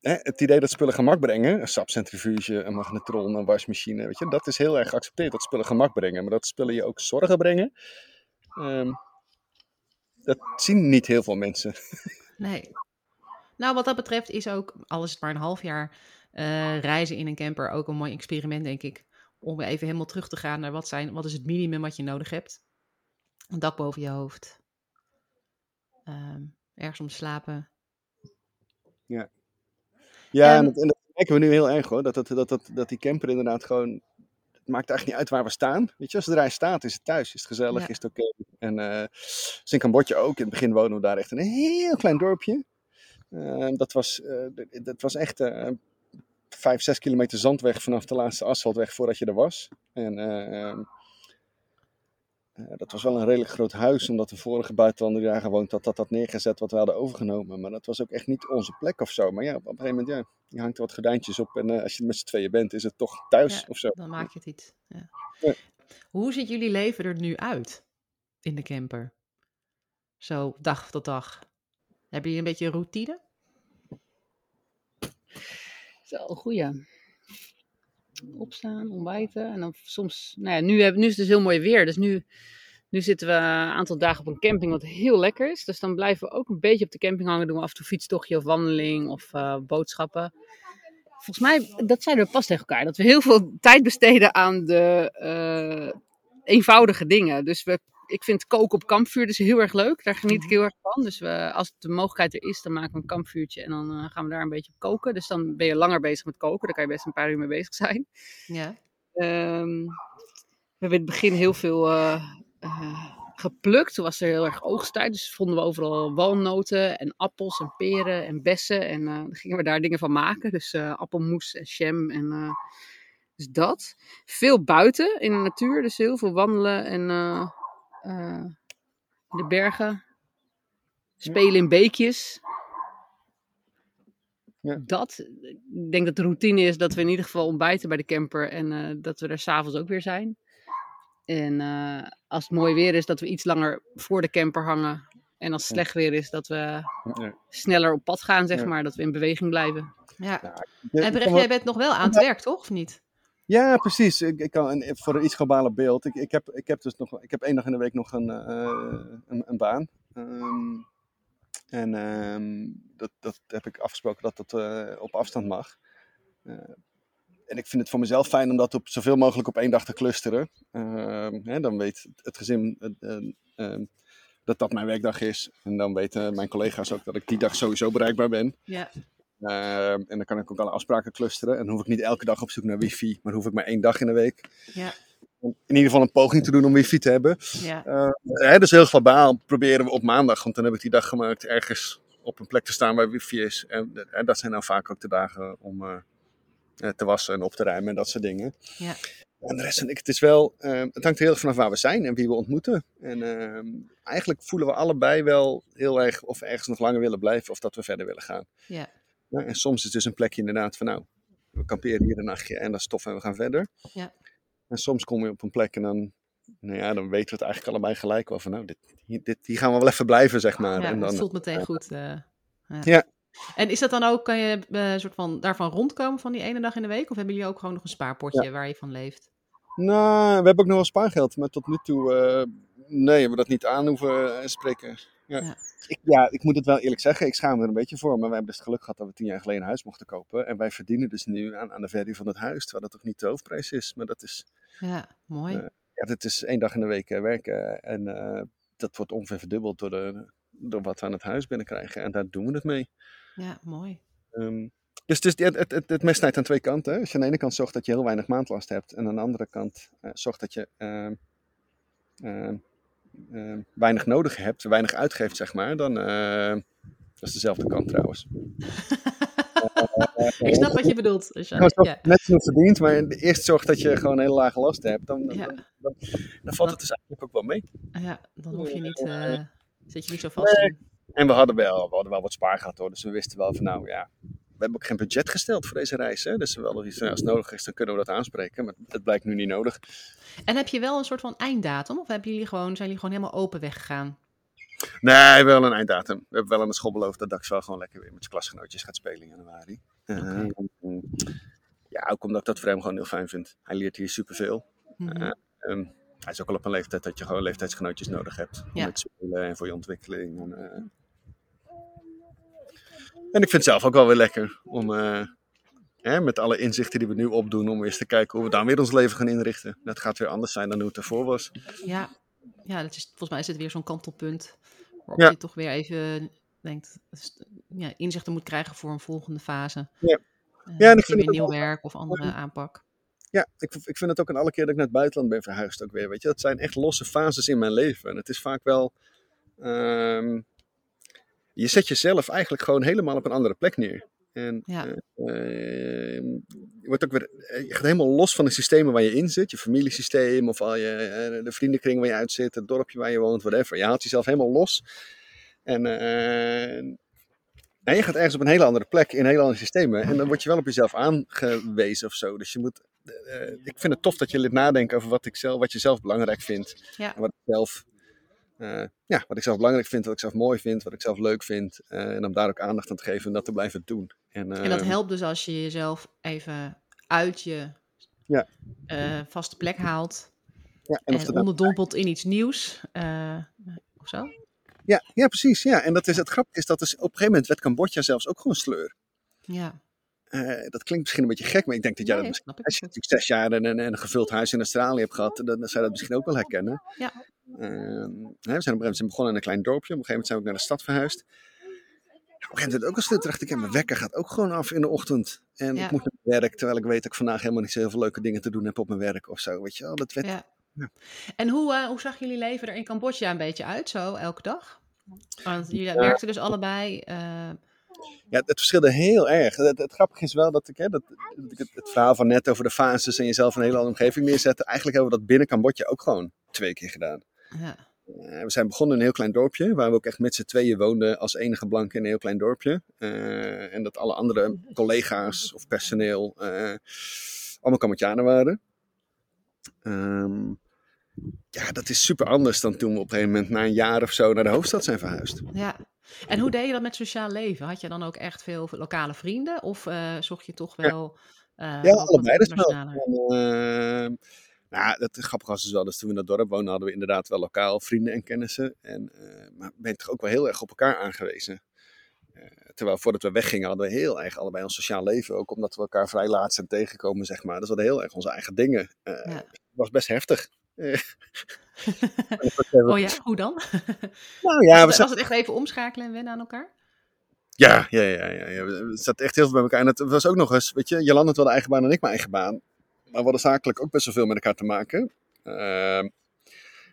hè, het idee dat spullen gemak brengen, een sapcentrifuge, een magnetron, een wasmachine, weet je, dat is heel erg geaccepteerd dat spullen gemak brengen. Maar dat spullen je ook zorgen brengen, ehm, dat zien niet heel veel mensen. (laughs) Nee. Nou, wat dat betreft is ook, al is het maar een half jaar, eh, reizen in een camper ook een mooi experiment, denk ik. Om even helemaal terug te gaan naar wat, zijn, wat is het minimum wat je nodig hebt. Een dak boven je hoofd. Ehm, ergens om te slapen. Ja, En- en, dat, en dat merken we nu heel erg hoor, dat, dat, dat, dat, dat die camper inderdaad gewoon, het maakt eigenlijk niet uit waar we staan. Weet je, als het er staat, is het thuis, is het gezellig, Ja. is het oké. En eh dus in Cambodja ook, in het begin wonen we daar echt in een heel klein dorpje. Eh, dat, was, d- dat was echt eh vijf, zes kilometer zandweg vanaf de laatste asfaltweg voordat je er was. En eh, ehm, eh, dat was wel een redelijk groot huis, omdat de vorige buitenlander die daar gewoond had, dat had neergezet wat we hadden overgenomen. Maar dat was ook echt niet onze plek of zo. Maar ja, op een gegeven moment, ja, je hangt er wat gordijntjes op. En eh, als je met z'n tweeën bent, is het toch thuis Ja, of zo. Dan maak je het iets. Ja. Ja. Hoe ziet jullie leven er nu uit in de camper? Zo dag tot dag. Heb je een beetje een routine? Zo, een goeie. Opstaan, ontbijten. En dan soms, nou ja, nu, hebben, nu is het dus heel mooi weer. Dus nu, nu zitten we een aantal dagen op een camping, wat heel lekker is. Dus dan blijven we ook een beetje op de camping hangen. Doen we af en toe fietstochtje of wandeling of eh, boodschappen. Volgens mij, dat zeiden we pas tegen elkaar. Dat we heel veel tijd besteden aan de eh, eenvoudige dingen. Dus we, ik vind koken op kampvuur dus heel erg leuk. Daar geniet ik heel erg van. Dus we, als de mogelijkheid er is, dan maken we een kampvuurtje. En dan eh, gaan we daar een beetje op koken. Dus dan ben je langer bezig met koken. Daar kan je best een paar uur mee bezig zijn. Ja. Ehm, we hebben in het begin heel veel eh, eh, geplukt. Toen was er heel erg oogsttijd. Dus vonden we overal walnoten en appels en peren en bessen. En dan gingen we daar dingen van maken. Dus appelmoes en jam en dus dat. Veel buiten in de natuur. Dus heel veel wandelen en eh, in de bergen. Spelen in beekjes. Ja. Dat. Ik denk dat de routine is dat we in ieder geval ontbijten bij de camper. En eh, dat we er s'avonds ook weer zijn. En eh, als het mooi weer is, dat we iets langer voor de camper hangen. En als het slecht weer is, dat we Ja. sneller op pad gaan, zeg Ja. maar. Dat we in beweging blijven. ja. Ja, En Brecht, jij bent nog wel aan het werk, toch? Of niet? Ja, precies. Ik, kan voor een iets globaler beeld. Ik, ik, heb, ik heb dus nog, ik heb één dag in de week nog een, eh, een, een baan. Ehm, en ehm, dat, dat heb ik afgesproken dat dat eh, op afstand mag. Eh, en ik vind het voor mezelf fijn om dat op zoveel mogelijk op één dag te clusteren. Ehm, hè, dan weet het gezin dat dat mijn werkdag is. En dan weten mijn collega's ook dat ik die dag sowieso bereikbaar ben. Ja. Uh, en dan kan ik ook alle afspraken clusteren. En dan hoef ik niet elke dag op zoek naar wifi, maar hoef ik maar één dag in de week. Ja. In ieder geval een poging te doen om wifi te hebben. Ja. Uh, dus heel globaal proberen we op maandag, want dan heb ik die dag gemaakt, ergens op een plek te staan waar wifi is. En, en dat zijn nou vaak ook de dagen om uh, te wassen en op te ruimen en dat soort dingen. Ja. En de rest het is wel, uh, het hangt heel erg vanaf waar we zijn en wie we ontmoeten. En ehm, eigenlijk voelen we allebei wel heel erg of we ergens nog langer willen blijven of dat we verder willen gaan. Ja. Ja en soms is het dus een plekje inderdaad van nou, we kamperen hier een nachtje en dat is tof en we gaan verder. Ja. En soms kom je op een plek en dan, nou ja, dan weten we het eigenlijk allebei gelijk wel van nou, dit, dit, hier gaan we wel even blijven, zeg maar. Ja, en dan, het voelt meteen goed. Uh, ja. ja. En is dat dan ook, kan je uh, soort van daarvan rondkomen van die ene dag in de week? Of hebben jullie ook gewoon nog een spaarpotje waar je van leeft? Nou, we hebben ook nog wel spaargeld, maar tot nu toe, uh, nee, we dat niet aan hoeven spreken. Ja. Ja. Ik, ja, ik moet het wel eerlijk zeggen, ik schaam me er een beetje voor, maar wij hebben dus het geluk gehad dat we tien jaar geleden een huis mochten kopen. En wij verdienen dus nu aan, aan de verhuur van het huis, terwijl dat toch niet de hoofdprijs is, maar dat is... Ja, mooi. Uh, ja, dat is één dag in de week werken en uh, dat wordt ongeveer verdubbeld door, de, door wat we aan het huis binnenkrijgen. En daar doen we het mee. Ja, mooi. Um, dus, dus het, het, het, het mes snijdt aan twee kanten. Als je aan de ene kant zorgt dat je heel weinig maandlast hebt, en aan de andere kant uh, zorgt dat je uh, uh, weinig nodig hebt, weinig uitgeeft, zeg maar, dan. dat is dezelfde kant trouwens. (laughs) Ik snap wat je bedoelt. Dus ja, ja. Net genoeg verdiend, maar eerst zorg dat je gewoon een hele lage last hebt. Dan, dan, Ja. dan, dan, dan valt het dus eigenlijk ook wel mee. Ja, dan hoef je niet, uh, zit je niet zo vast Nee. En we hadden wel, we hadden wel wat spaar gehad hoor. Dus we wisten wel van nou ja, we hebben ook geen budget gesteld voor deze reis. Hè? Dus wel iets, nou, als het nodig is, dan kunnen we dat aanspreken. Maar het blijkt nu niet nodig. En heb je wel een soort van einddatum? Of hebben jullie gewoon, zijn jullie gewoon helemaal open weggegaan? Nee, wel een einddatum. We hebben wel aan de school beloofd dat Dax wel gewoon lekker weer met zijn klasgenootjes gaat spelen in januari. Uh, ja, ook omdat ik dat voor hem gewoon heel fijn vind. Hij leert hier superveel. Mhm. Uh, um, hij is ook al op een leeftijd dat je gewoon leeftijdsgenootjes nodig hebt. Om Ja. te spelen en voor je ontwikkeling. En, uh... en ik vind het zelf ook wel weer lekker om eh, hè, met alle inzichten die we nu opdoen, om eens te kijken hoe we dan weer ons leven gaan inrichten. Dat gaat weer anders zijn dan hoe het ervoor was. Ja, ja dat is, volgens mij is het weer zo'n kantelpunt. Waarop Ja. je toch weer even denkt, ja, inzichten moet krijgen voor een volgende fase. Ja. Eh, Ja, en ik vind weer nieuw werk of andere aanpak. Ja, ik, ik vind het ook een alle keer dat ik naar het buitenland ben verhuisd ook weer. Weet je, dat zijn echt losse fases in mijn leven. En het is vaak wel. ehm, je zet jezelf eigenlijk gewoon helemaal op een andere plek neer. En Ja. eh, ehm, je, wordt ook weer, eh, je gaat helemaal los van de systemen waar je in zit. Je familiesysteem of al je, eh, de vriendenkring waar je uit zit, het dorpje waar je woont, whatever. Je haalt jezelf helemaal los. En eh, en je gaat ergens op een hele andere plek, in hele andere systemen. En dan word je wel op jezelf aangewezen of zo. Dus je moet, ik vind het tof dat je lid nadenken over wat, ik zelf, wat je zelf belangrijk vindt. Ja. En Wat ik zelf, eh, ja, wat ik zelf belangrijk vind, wat ik zelf mooi vind, wat ik zelf leuk vind. eh, en om daar ook aandacht aan te geven en dat te blijven doen. En, En dat eh, helpt dus als je jezelf even uit je Ja. eh, vaste plek haalt. ja, en onderdompelt in iets nieuws. of zo. ja, ja, precies. Ja. En dat is, het grappige is dat dus op een gegeven moment werd Cambodja zelfs ook gewoon sleur. Ja, Eh, dat klinkt misschien een beetje gek, maar ik denk dat jij Nee, dat misschien Als je natuurlijk zes jaar en een, en een gevuld huis in Australië hebt gehad, dan, dan zou je dat misschien ook wel herkennen. Ja. Hè, we zijn op een gegeven begonnen in een klein dorpje. Op een gegeven moment zijn we ook naar de stad verhuisd. Op een gegeven moment ook als stil dacht ik, mijn wekker gaat ook gewoon af in de ochtend. En Ja. ik moet naar mijn werk, terwijl ik weet dat ik vandaag helemaal niet zo heel veel leuke dingen te doen heb op mijn werk of zo. Weet je wel, dat werd... ja. Ja. En hoe, eh, hoe zag jullie leven er in Cambodja een beetje uit, zo elke dag? Want jullie werkten dus allebei. eh, Ja, het verschilde heel erg. Het, het grappige is wel dat ik, hè, dat, dat ik het, het verhaal van net over de fases en jezelf in een hele andere omgeving neerzetten. Eigenlijk hebben we dat binnen Cambodja ook gewoon twee keer gedaan. ja. Eh, we zijn begonnen in een heel klein dorpje, waar we ook echt met z'n tweeën woonden als enige blanke in een heel klein dorpje. Eh, en dat alle andere collega's of personeel eh, allemaal Cambodjanen waren. Ehm, ja, dat is super anders dan toen we op een gegeven moment na een jaar of zo naar de hoofdstad zijn verhuisd. ja. En hoe deed je dat met sociaal leven? Had je dan ook echt veel lokale vrienden? Of eh, zocht je toch wel. eh, Ja, allebei dus wel. ehm, nou, het grappige was dus wel, dus toen we in dat dorp woonden, hadden we inderdaad wel lokaal vrienden en kennissen. En, eh, maar ben je toch ook wel heel erg op elkaar aangewezen. Eh, terwijl voordat we weggingen hadden we heel erg allebei ons sociaal leven. Ook omdat we elkaar vrij laat zijn tegengekomen, zeg maar. Dus we hadden heel erg onze eigen dingen. Eh, Ja. Het was best heftig. Eh, (laughs) Oh ja, hoe dan? (laughs) nou ja, we was, het echt even omschakelen en wennen aan elkaar? Ja, ja, ja, ja, ja. Het staat echt heel veel bij elkaar. En het was ook nog eens, weet je, Jolanda had wel de eigen baan en ik mijn eigen baan. Maar we hadden zakelijk ook best wel veel met elkaar te maken. Uh,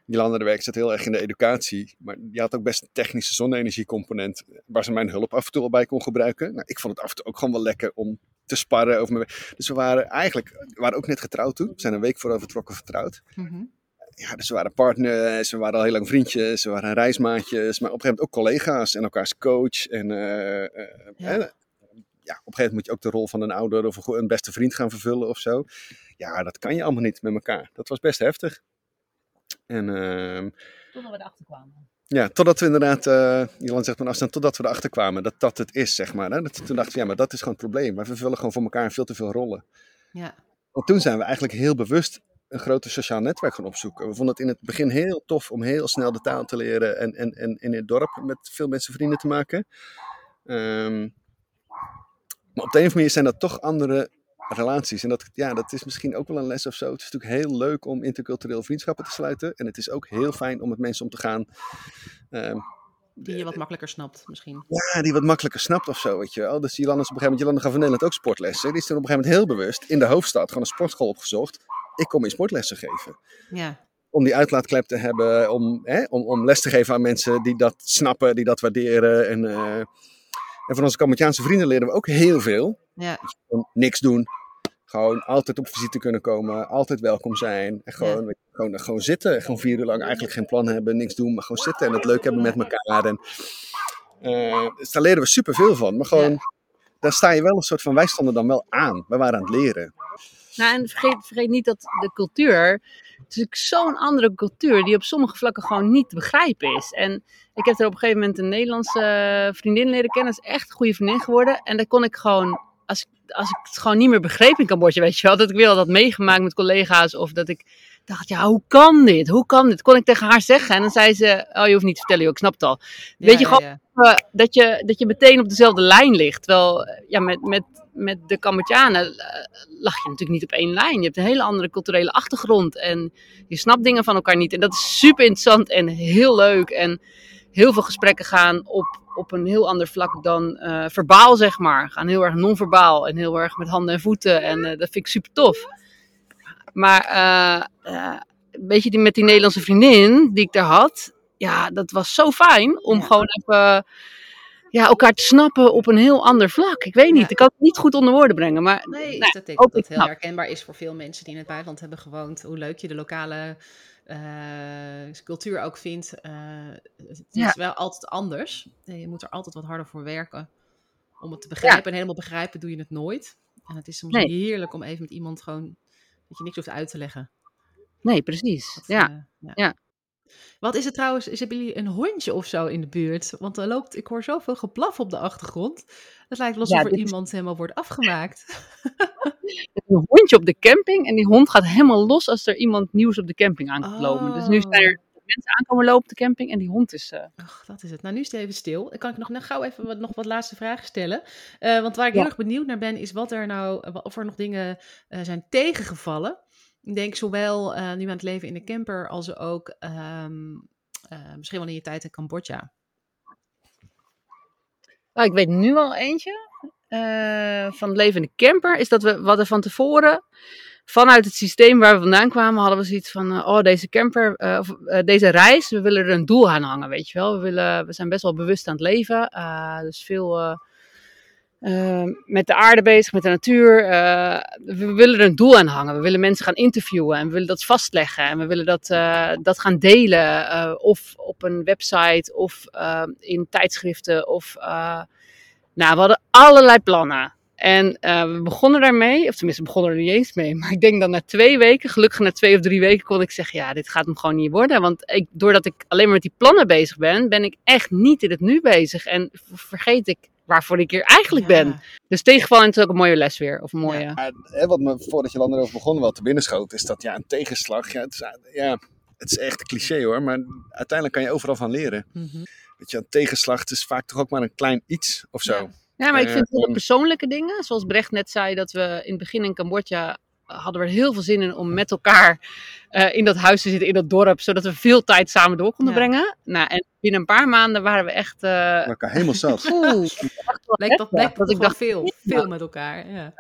Jolanda de werk zit heel erg in de educatie. Maar die had ook best een technische zonne-energiecomponent. Waar ze mijn hulp af en toe al bij kon gebruiken. Nou, ik vond het af en toe ook gewoon wel lekker om te sparren over mijn Dus we waren eigenlijk, we waren ook net getrouwd toen. We zijn een week vooraf vertrokken vertrouwd. Mm ja, dus we waren partners, we waren al heel lang vriendjes, we waren reismaatjes, maar op een gegeven moment ook collega's en elkaars coach. En uh, ja. ja. op een gegeven moment moet je ook de rol van een ouder of een beste vriend gaan vervullen of zo. Ja, dat kan je allemaal niet met elkaar. Dat was best heftig. En, uh, totdat we erachter kwamen. Ja, totdat we inderdaad, uh, Jolan zegt mijn afstand, totdat we erachter kwamen dat dat het is, zeg maar. Hè? Dat, toen dachten we, ja, maar dat is gewoon het probleem. We vervullen gewoon voor elkaar veel te veel rollen. Ja. Want toen zijn we eigenlijk heel bewust een groter sociaal netwerk gaan opzoeken. We vonden het in het begin heel tof om heel snel de taal te leren en, en, en in het dorp met veel mensen vrienden te maken. Um, maar op de een of andere manier zijn dat toch andere relaties. En dat, ja, dat is misschien ook wel een les of zo. Het is natuurlijk heel leuk om intercultureel vriendschappen te sluiten. En het is ook heel fijn om met mensen om te gaan. Um, die je wat makkelijker snapt, misschien. Ja, die wat makkelijker snapt of zo, weet je wel. Dus Jolanda is op een gegeven moment, Jolanda gaf van Nederland ook sportlessen. Die is toen op een gegeven moment heel bewust in de hoofdstad gewoon een sportschool opgezocht ik kom in sportlessen geven. Ja. Om die uitlaatklep te hebben, om, hè, om, om les te geven aan mensen die dat snappen, die dat waarderen. En, uh, en van onze Cambodjaanse vrienden leren we ook heel veel. Ja. Dus niks doen. Gewoon altijd op visite kunnen komen, altijd welkom zijn. En gewoon, ja. Gewoon, gewoon zitten. Gewoon vier uur lang eigenlijk geen plan hebben, niks doen, maar gewoon zitten en het leuk hebben met elkaar. En, uh, dus daar leren we superveel van. Maar gewoon, ja. daar sta je wel een soort van, wij stonden dan wel aan. We waren aan het leren. Nou, en vergeet, vergeet niet dat de cultuur, het is zo'n andere cultuur die op sommige vlakken gewoon niet te begrijpen is. En ik heb er op een gegeven moment een Nederlandse vriendin leren kennen, dat is echt een goede vriendin geworden. En daar kon ik gewoon, als ik, als ik het gewoon niet meer begreep in Cambodja, weet je wel, dat ik weer dat meegemaakt met collega's of dat ik dacht, ja, hoe kan dit? Hoe kan dit? Kon ik tegen haar zeggen. En dan zei ze, oh, je hoeft niet te vertellen, joh, ik snap het al. Weet je, gewoon ja. dat, je, dat je meteen op dezelfde lijn ligt. Terwijl, ja, met, met, met de Cambodjanen lag je natuurlijk niet op één lijn. Je hebt een hele andere culturele achtergrond en je snapt dingen van elkaar niet. En dat is super interessant en heel leuk. En heel veel gesprekken gaan op, op een heel ander vlak dan uh, verbaal, zeg maar. Gaan heel erg non-verbaal en heel erg met handen en voeten. En uh, dat vind ik super tof. Maar uh, weet je, die, met die Nederlandse vriendin die ik daar had, ja, dat was zo fijn om gewoon even ja, elkaar te snappen op een heel ander vlak. Ik weet niet, ik kan het niet goed onder woorden brengen. Maar, nee, nou, dat denk dat het heel herkenbaar is voor veel mensen die in het buitenland hebben gewoond. Hoe leuk je de lokale uh, cultuur ook vindt. Uh, het is wel altijd anders. Je moet er altijd wat harder voor werken om het te begrijpen. En helemaal begrijpen doe je het nooit. En het is soms nee. heerlijk om even met iemand gewoon dat je niks hoeft uit te leggen. Nee, precies. Dat, ja. Uh, ja. ja. Wat is het trouwens? Is, hebben jullie een hondje of zo in de buurt? Want er loopt, ik hoor zoveel geblaf op de achtergrond. Het lijkt alsof ja, er iemand is... helemaal wordt afgemaakt. (laughs) een hondje op de camping en die hond gaat helemaal los als er iemand nieuws op de camping aankomt lopen. Dus nu zijn er mensen aankomen lopen op de camping en die hond is... Uh... Ach, dat is het. Nou, nu is het even stil. Dan kan ik nog, nog gauw even wat, nog wat laatste vragen stellen. Uh, want waar ik ja. heel erg benieuwd naar ben, is wat er nou, of er nog dingen uh, zijn tegengevallen ik denk zowel uh, nu aan het leven in de camper als ook um, uh, misschien wel in je tijd in Cambodja. Nou, ik weet nu al eentje uh, van het leven in de camper. Is dat we wat er van tevoren vanuit het systeem waar we vandaan kwamen, hadden we zoiets van: oh, deze camper, of deze reis, we willen er een doel aan hangen, weet je wel. We, willen, we zijn best wel bewust aan het leven. dus veel met de aarde bezig, met de natuur. We willen er een doel aan hangen. We willen mensen gaan interviewen en we willen dat vastleggen. En we willen dat, dat gaan delen. of op een website of in tijdschriften. Of, nou, we hadden allerlei plannen. En we begonnen daarmee, of tenminste, we begonnen er niet eens mee. Maar ik denk dat na twee weken, gelukkig na twee of drie weken, kon ik zeggen: Ja, dit gaat hem gewoon niet worden. Want ik, doordat ik alleen maar met die plannen bezig ben, ben ik echt niet in het nu bezig. En vergeet ik waarvoor ik hier eigenlijk ja. ben. Dus tegenvallen is ook een mooie les weer. Of een mooie... Ja, wat me voordat je langer over begonnen wel te binnen schoot, is dat ja, een tegenslag. Ja, het is, ja, het is echt een cliché hoor, maar uiteindelijk kan je overal van leren. Mm -hmm. Weet je, een tegenslag is vaak toch ook maar een klein iets of zo. Ja, ja maar ik vind uh, persoonlijke dingen, zoals Brecht net zei, dat we in het begin in Cambodja hadden we er heel veel zin in om met elkaar eh, in dat huis te zitten, in dat dorp, zodat we veel tijd samen door konden Ja. brengen. Nou, en binnen een paar maanden waren we echt. eh elkaar helemaal (laughs) zat. oeh, Leek dat, leek dat dat ik dacht- veel, veel met elkaar. Ja.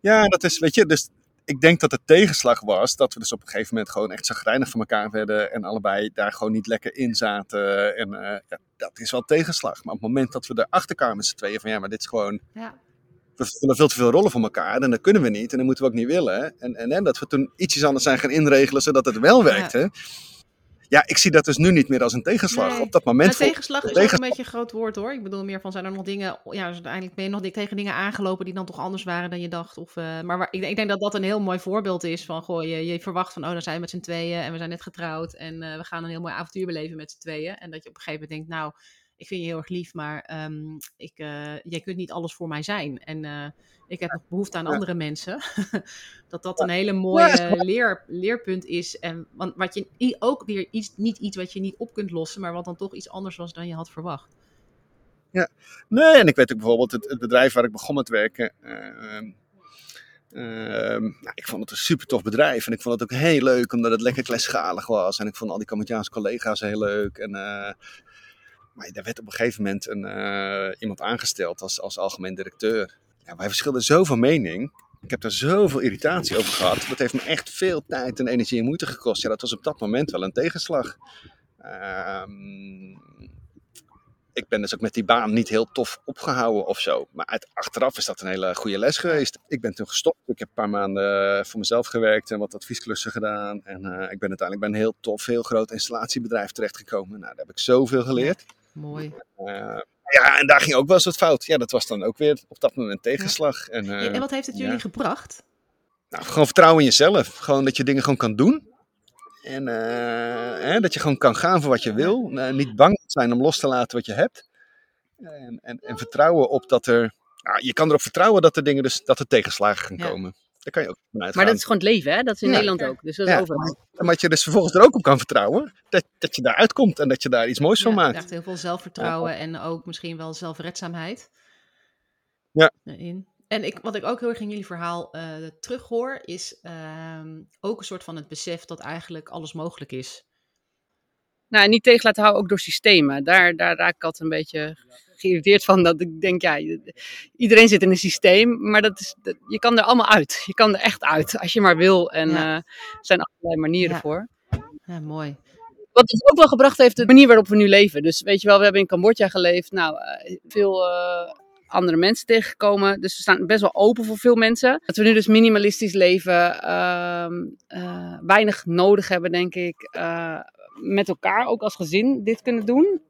Ja, dat is, weet je, dus ik denk dat de tegenslag was dat we dus op een gegeven moment gewoon echt zagrijnig van elkaar werden en allebei daar gewoon niet lekker in zaten. En eh, ja, dat is wel tegenslag. Maar op het moment dat we erachter kwamen met z'n tweeën van ja, maar dit is gewoon, Ja. we vullen veel te veel rollen voor elkaar en dat kunnen we niet en dat moeten we ook niet willen. En, en, en dat we toen ietsjes anders zijn gaan inregelen zodat het wel werkte. Ja, ik zie dat dus nu niet meer als een tegenslag. Nee. Op dat moment voel- tegenslag is ook een beetje een groot woord hoor. Ik bedoel meer van zijn er nog dingen. Ja, dus uiteindelijk ben je nog tegen dingen aangelopen die dan toch anders waren dan je dacht. Of, eh, maar waar, ik, ik denk dat dat een heel mooi voorbeeld is van goh, je, je verwacht van oh, dan zijn we met z'n tweeën en we zijn net getrouwd en eh, we gaan een heel mooi avontuur beleven met z'n tweeën. En dat je op een gegeven moment denkt, nou, ik vind je heel erg lief, maar ehm, ik, eh, jij kunt niet alles voor mij zijn. En eh, ik heb nog behoefte aan Ja. andere mensen. (laughs) dat dat een hele mooie leer, leerpunt is. En want wat je ook weer iets, niet iets wat je niet op kunt lossen, maar wat dan toch iets anders was dan je had verwacht. Nee, en ik weet ook bijvoorbeeld het, het bedrijf waar ik begon met werken. ehm, ehm, nou, ik vond het een super tof bedrijf. En ik vond het ook heel leuk omdat het lekker kleinschalig was. En ik vond al die Cambodjaanse collega's heel leuk. En, eh, maar daar werd op een gegeven moment een, eh, iemand aangesteld als, als algemeen directeur. Ja, wij verschilden zo van mening. Ik heb daar zoveel irritatie over gehad. Dat heeft me echt veel tijd en energie en moeite gekost. Ja, dat was op dat moment wel een tegenslag. Ehm, ik ben dus ook met die baan niet heel tof opgehouden of zo. Maar uit, achteraf is dat een hele goede les geweest. Ik ben toen gestopt. Ik heb een paar maanden eh, voor mezelf gewerkt en wat adviesklussen gedaan. En eh, ik ben uiteindelijk bij een heel tof, heel groot installatiebedrijf terechtgekomen. Nou, daar heb ik zoveel geleerd. Mooi. Eh, ja, en daar ging ook wel eens wat fout. Ja, dat was dan ook weer op dat moment tegenslag. En, eh, en wat heeft het jullie ja. gebracht? nou, gewoon vertrouwen in jezelf. Gewoon dat je dingen gewoon kan doen. En eh, hè, dat je gewoon kan gaan voor wat je wil. Eh, niet bang zijn om los te laten wat je hebt. En, en, en vertrouwen op dat er. Nou, je kan erop vertrouwen dat er dingen dus dat er tegenslagen gaan Ja. komen. Daar kan je ook vanuit maar gaan. dat is gewoon het leven, hè? Dat is in Ja. Nederland ook. Dus dat is Ja. overal. Maar wat je dus vervolgens er ook op kan vertrouwen, dat, dat je daaruit komt en dat je daar iets moois van maakt. echt heel veel zelfvertrouwen en ook misschien wel zelfredzaamheid. Ja. In. En ik, wat ik ook heel erg in jullie verhaal eh terughoor, is ehm, ook een soort van het besef dat eigenlijk alles mogelijk is. Nou, en niet tegen laten houden ook door systemen. Daar, daar raak ik altijd een beetje geïrriteerd van. Dat ik denk, ja, iedereen zit in een systeem, maar dat is, dat- je kan er allemaal uit. Je kan er echt uit, als je maar wil. En Ja. eh, er zijn allerlei manieren Ja. voor. Ja, mooi. Wat het ook wel gebracht heeft, de manier waarop we nu leven. Dus weet je wel, we hebben in Cambodja geleefd. Nou, eh, veel eh, andere mensen tegengekomen. Dus we staan best wel open voor veel mensen. Dat we nu dus minimalistisch leven. ehm, eh, weinig nodig hebben, denk ik. met elkaar ook als gezin dit kunnen doen.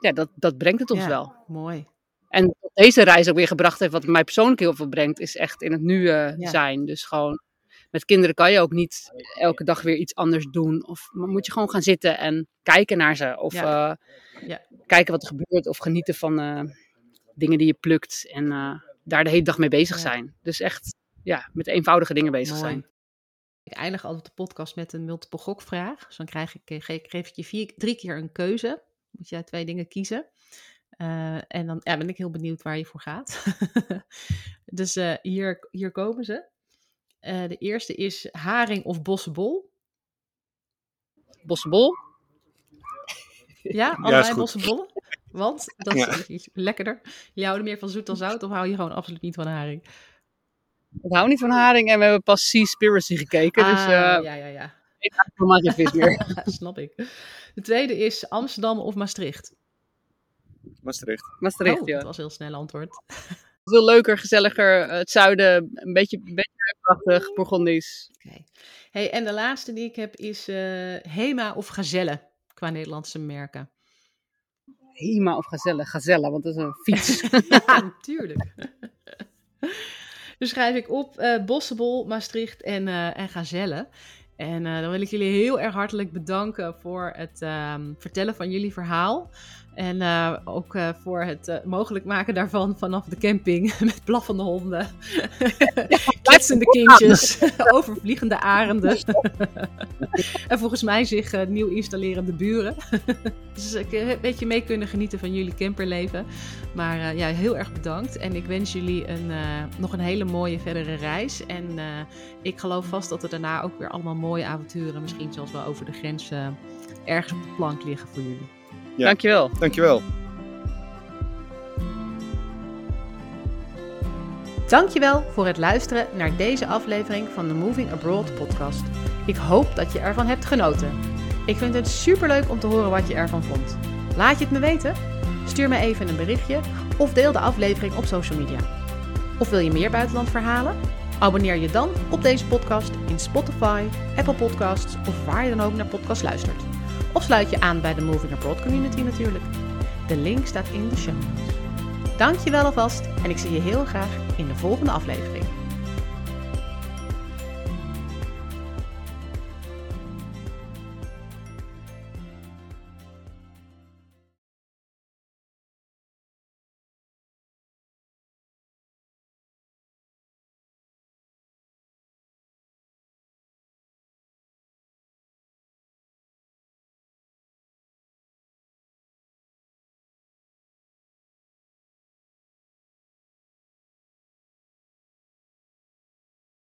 Ja, dat, dat brengt het ons Ja, wel. Mooi. En wat deze reis ook weer gebracht heeft, wat mij persoonlijk heel veel brengt, is echt in het nu eh, Ja. zijn. Dus gewoon met kinderen kan je ook niet elke dag weer iets anders doen. Of maar moet je gewoon gaan zitten en kijken naar ze. Of Ja. eh, Ja. kijken wat er gebeurt. Of genieten van eh, dingen die je plukt. En daar de hele dag mee bezig zijn. Dus echt ja, met eenvoudige dingen bezig Mooi. zijn. Ik eindig altijd de podcast met een multiple gokvraag. Dus dan krijg ik, ge- geef ik je vier, drie keer een keuze. Moet je uit twee dingen kiezen. Eh, en dan ja, ben ik heel benieuwd waar je voor gaat. (laughs) dus eh, hier, hier komen ze. Eh, de eerste is haring of bossenbol. Bossenbol. Ja, (laughs) allebei goed. bossenbollen. Want dat is Ja. iets lekkerder. Je houdt meer van zoet dan zout of hou je gewoon absoluut niet van haring? Ik hou niet van haring en we hebben pas Seaspiracy gekeken. dus Ah, ja, ja, ja. Geen meer. (laughs) Snap ik. De tweede is Amsterdam of Maastricht. Maastricht. Maastricht, oh, ja. dat was een heel snel antwoord. (laughs) Veel leuker, gezelliger. eh, Het zuiden, een beetje, een beetje prachtig, Bourgondisch. Oké. Hey, en de laatste die ik heb is eh, Hema of Gazelle qua Nederlandse merken. Hema of Gazelle? Gazelle, want dat is een fiets. (laughs) ja, natuurlijk. dus schrijf ik op eh Bossebol, Maastricht en, eh, en Gazelle. En eh, dan wil ik jullie heel erg hartelijk bedanken voor het ehm, vertellen van jullie verhaal. En eh, ook eh, voor het eh, mogelijk maken daarvan vanaf de camping (laughs) met blaffende honden. (laughs) kletsende kindjes, (laughs) overvliegende arenden. en volgens mij zich nieuw installerende buren. dus ik uh, een beetje mee kunnen genieten van jullie camperleven. Maar ja, heel erg bedankt. En ik wens jullie een, nog een hele mooie verdere reis. En ik geloof vast dat er daarna ook weer allemaal mooie avonturen, misschien zelfs wel over de grens, ergens op de plank liggen voor jullie. Ja. Dankjewel. Dankjewel. Dankjewel voor het luisteren naar deze aflevering van de Moving Abroad podcast. Ik hoop dat je ervan hebt genoten. Ik vind het superleuk om te horen wat je ervan vond. Laat je het me weten? Stuur me even een berichtje of deel de aflevering op social media. Of wil je meer buitenlandverhalen? Abonneer je dan op deze podcast in Spotify, Apple Podcasts of waar je dan ook naar podcast luistert. Of sluit je aan bij de Moving Abroad community natuurlijk. De link staat in de show notes. Dank je wel alvast en ik zie je heel graag in de volgende aflevering.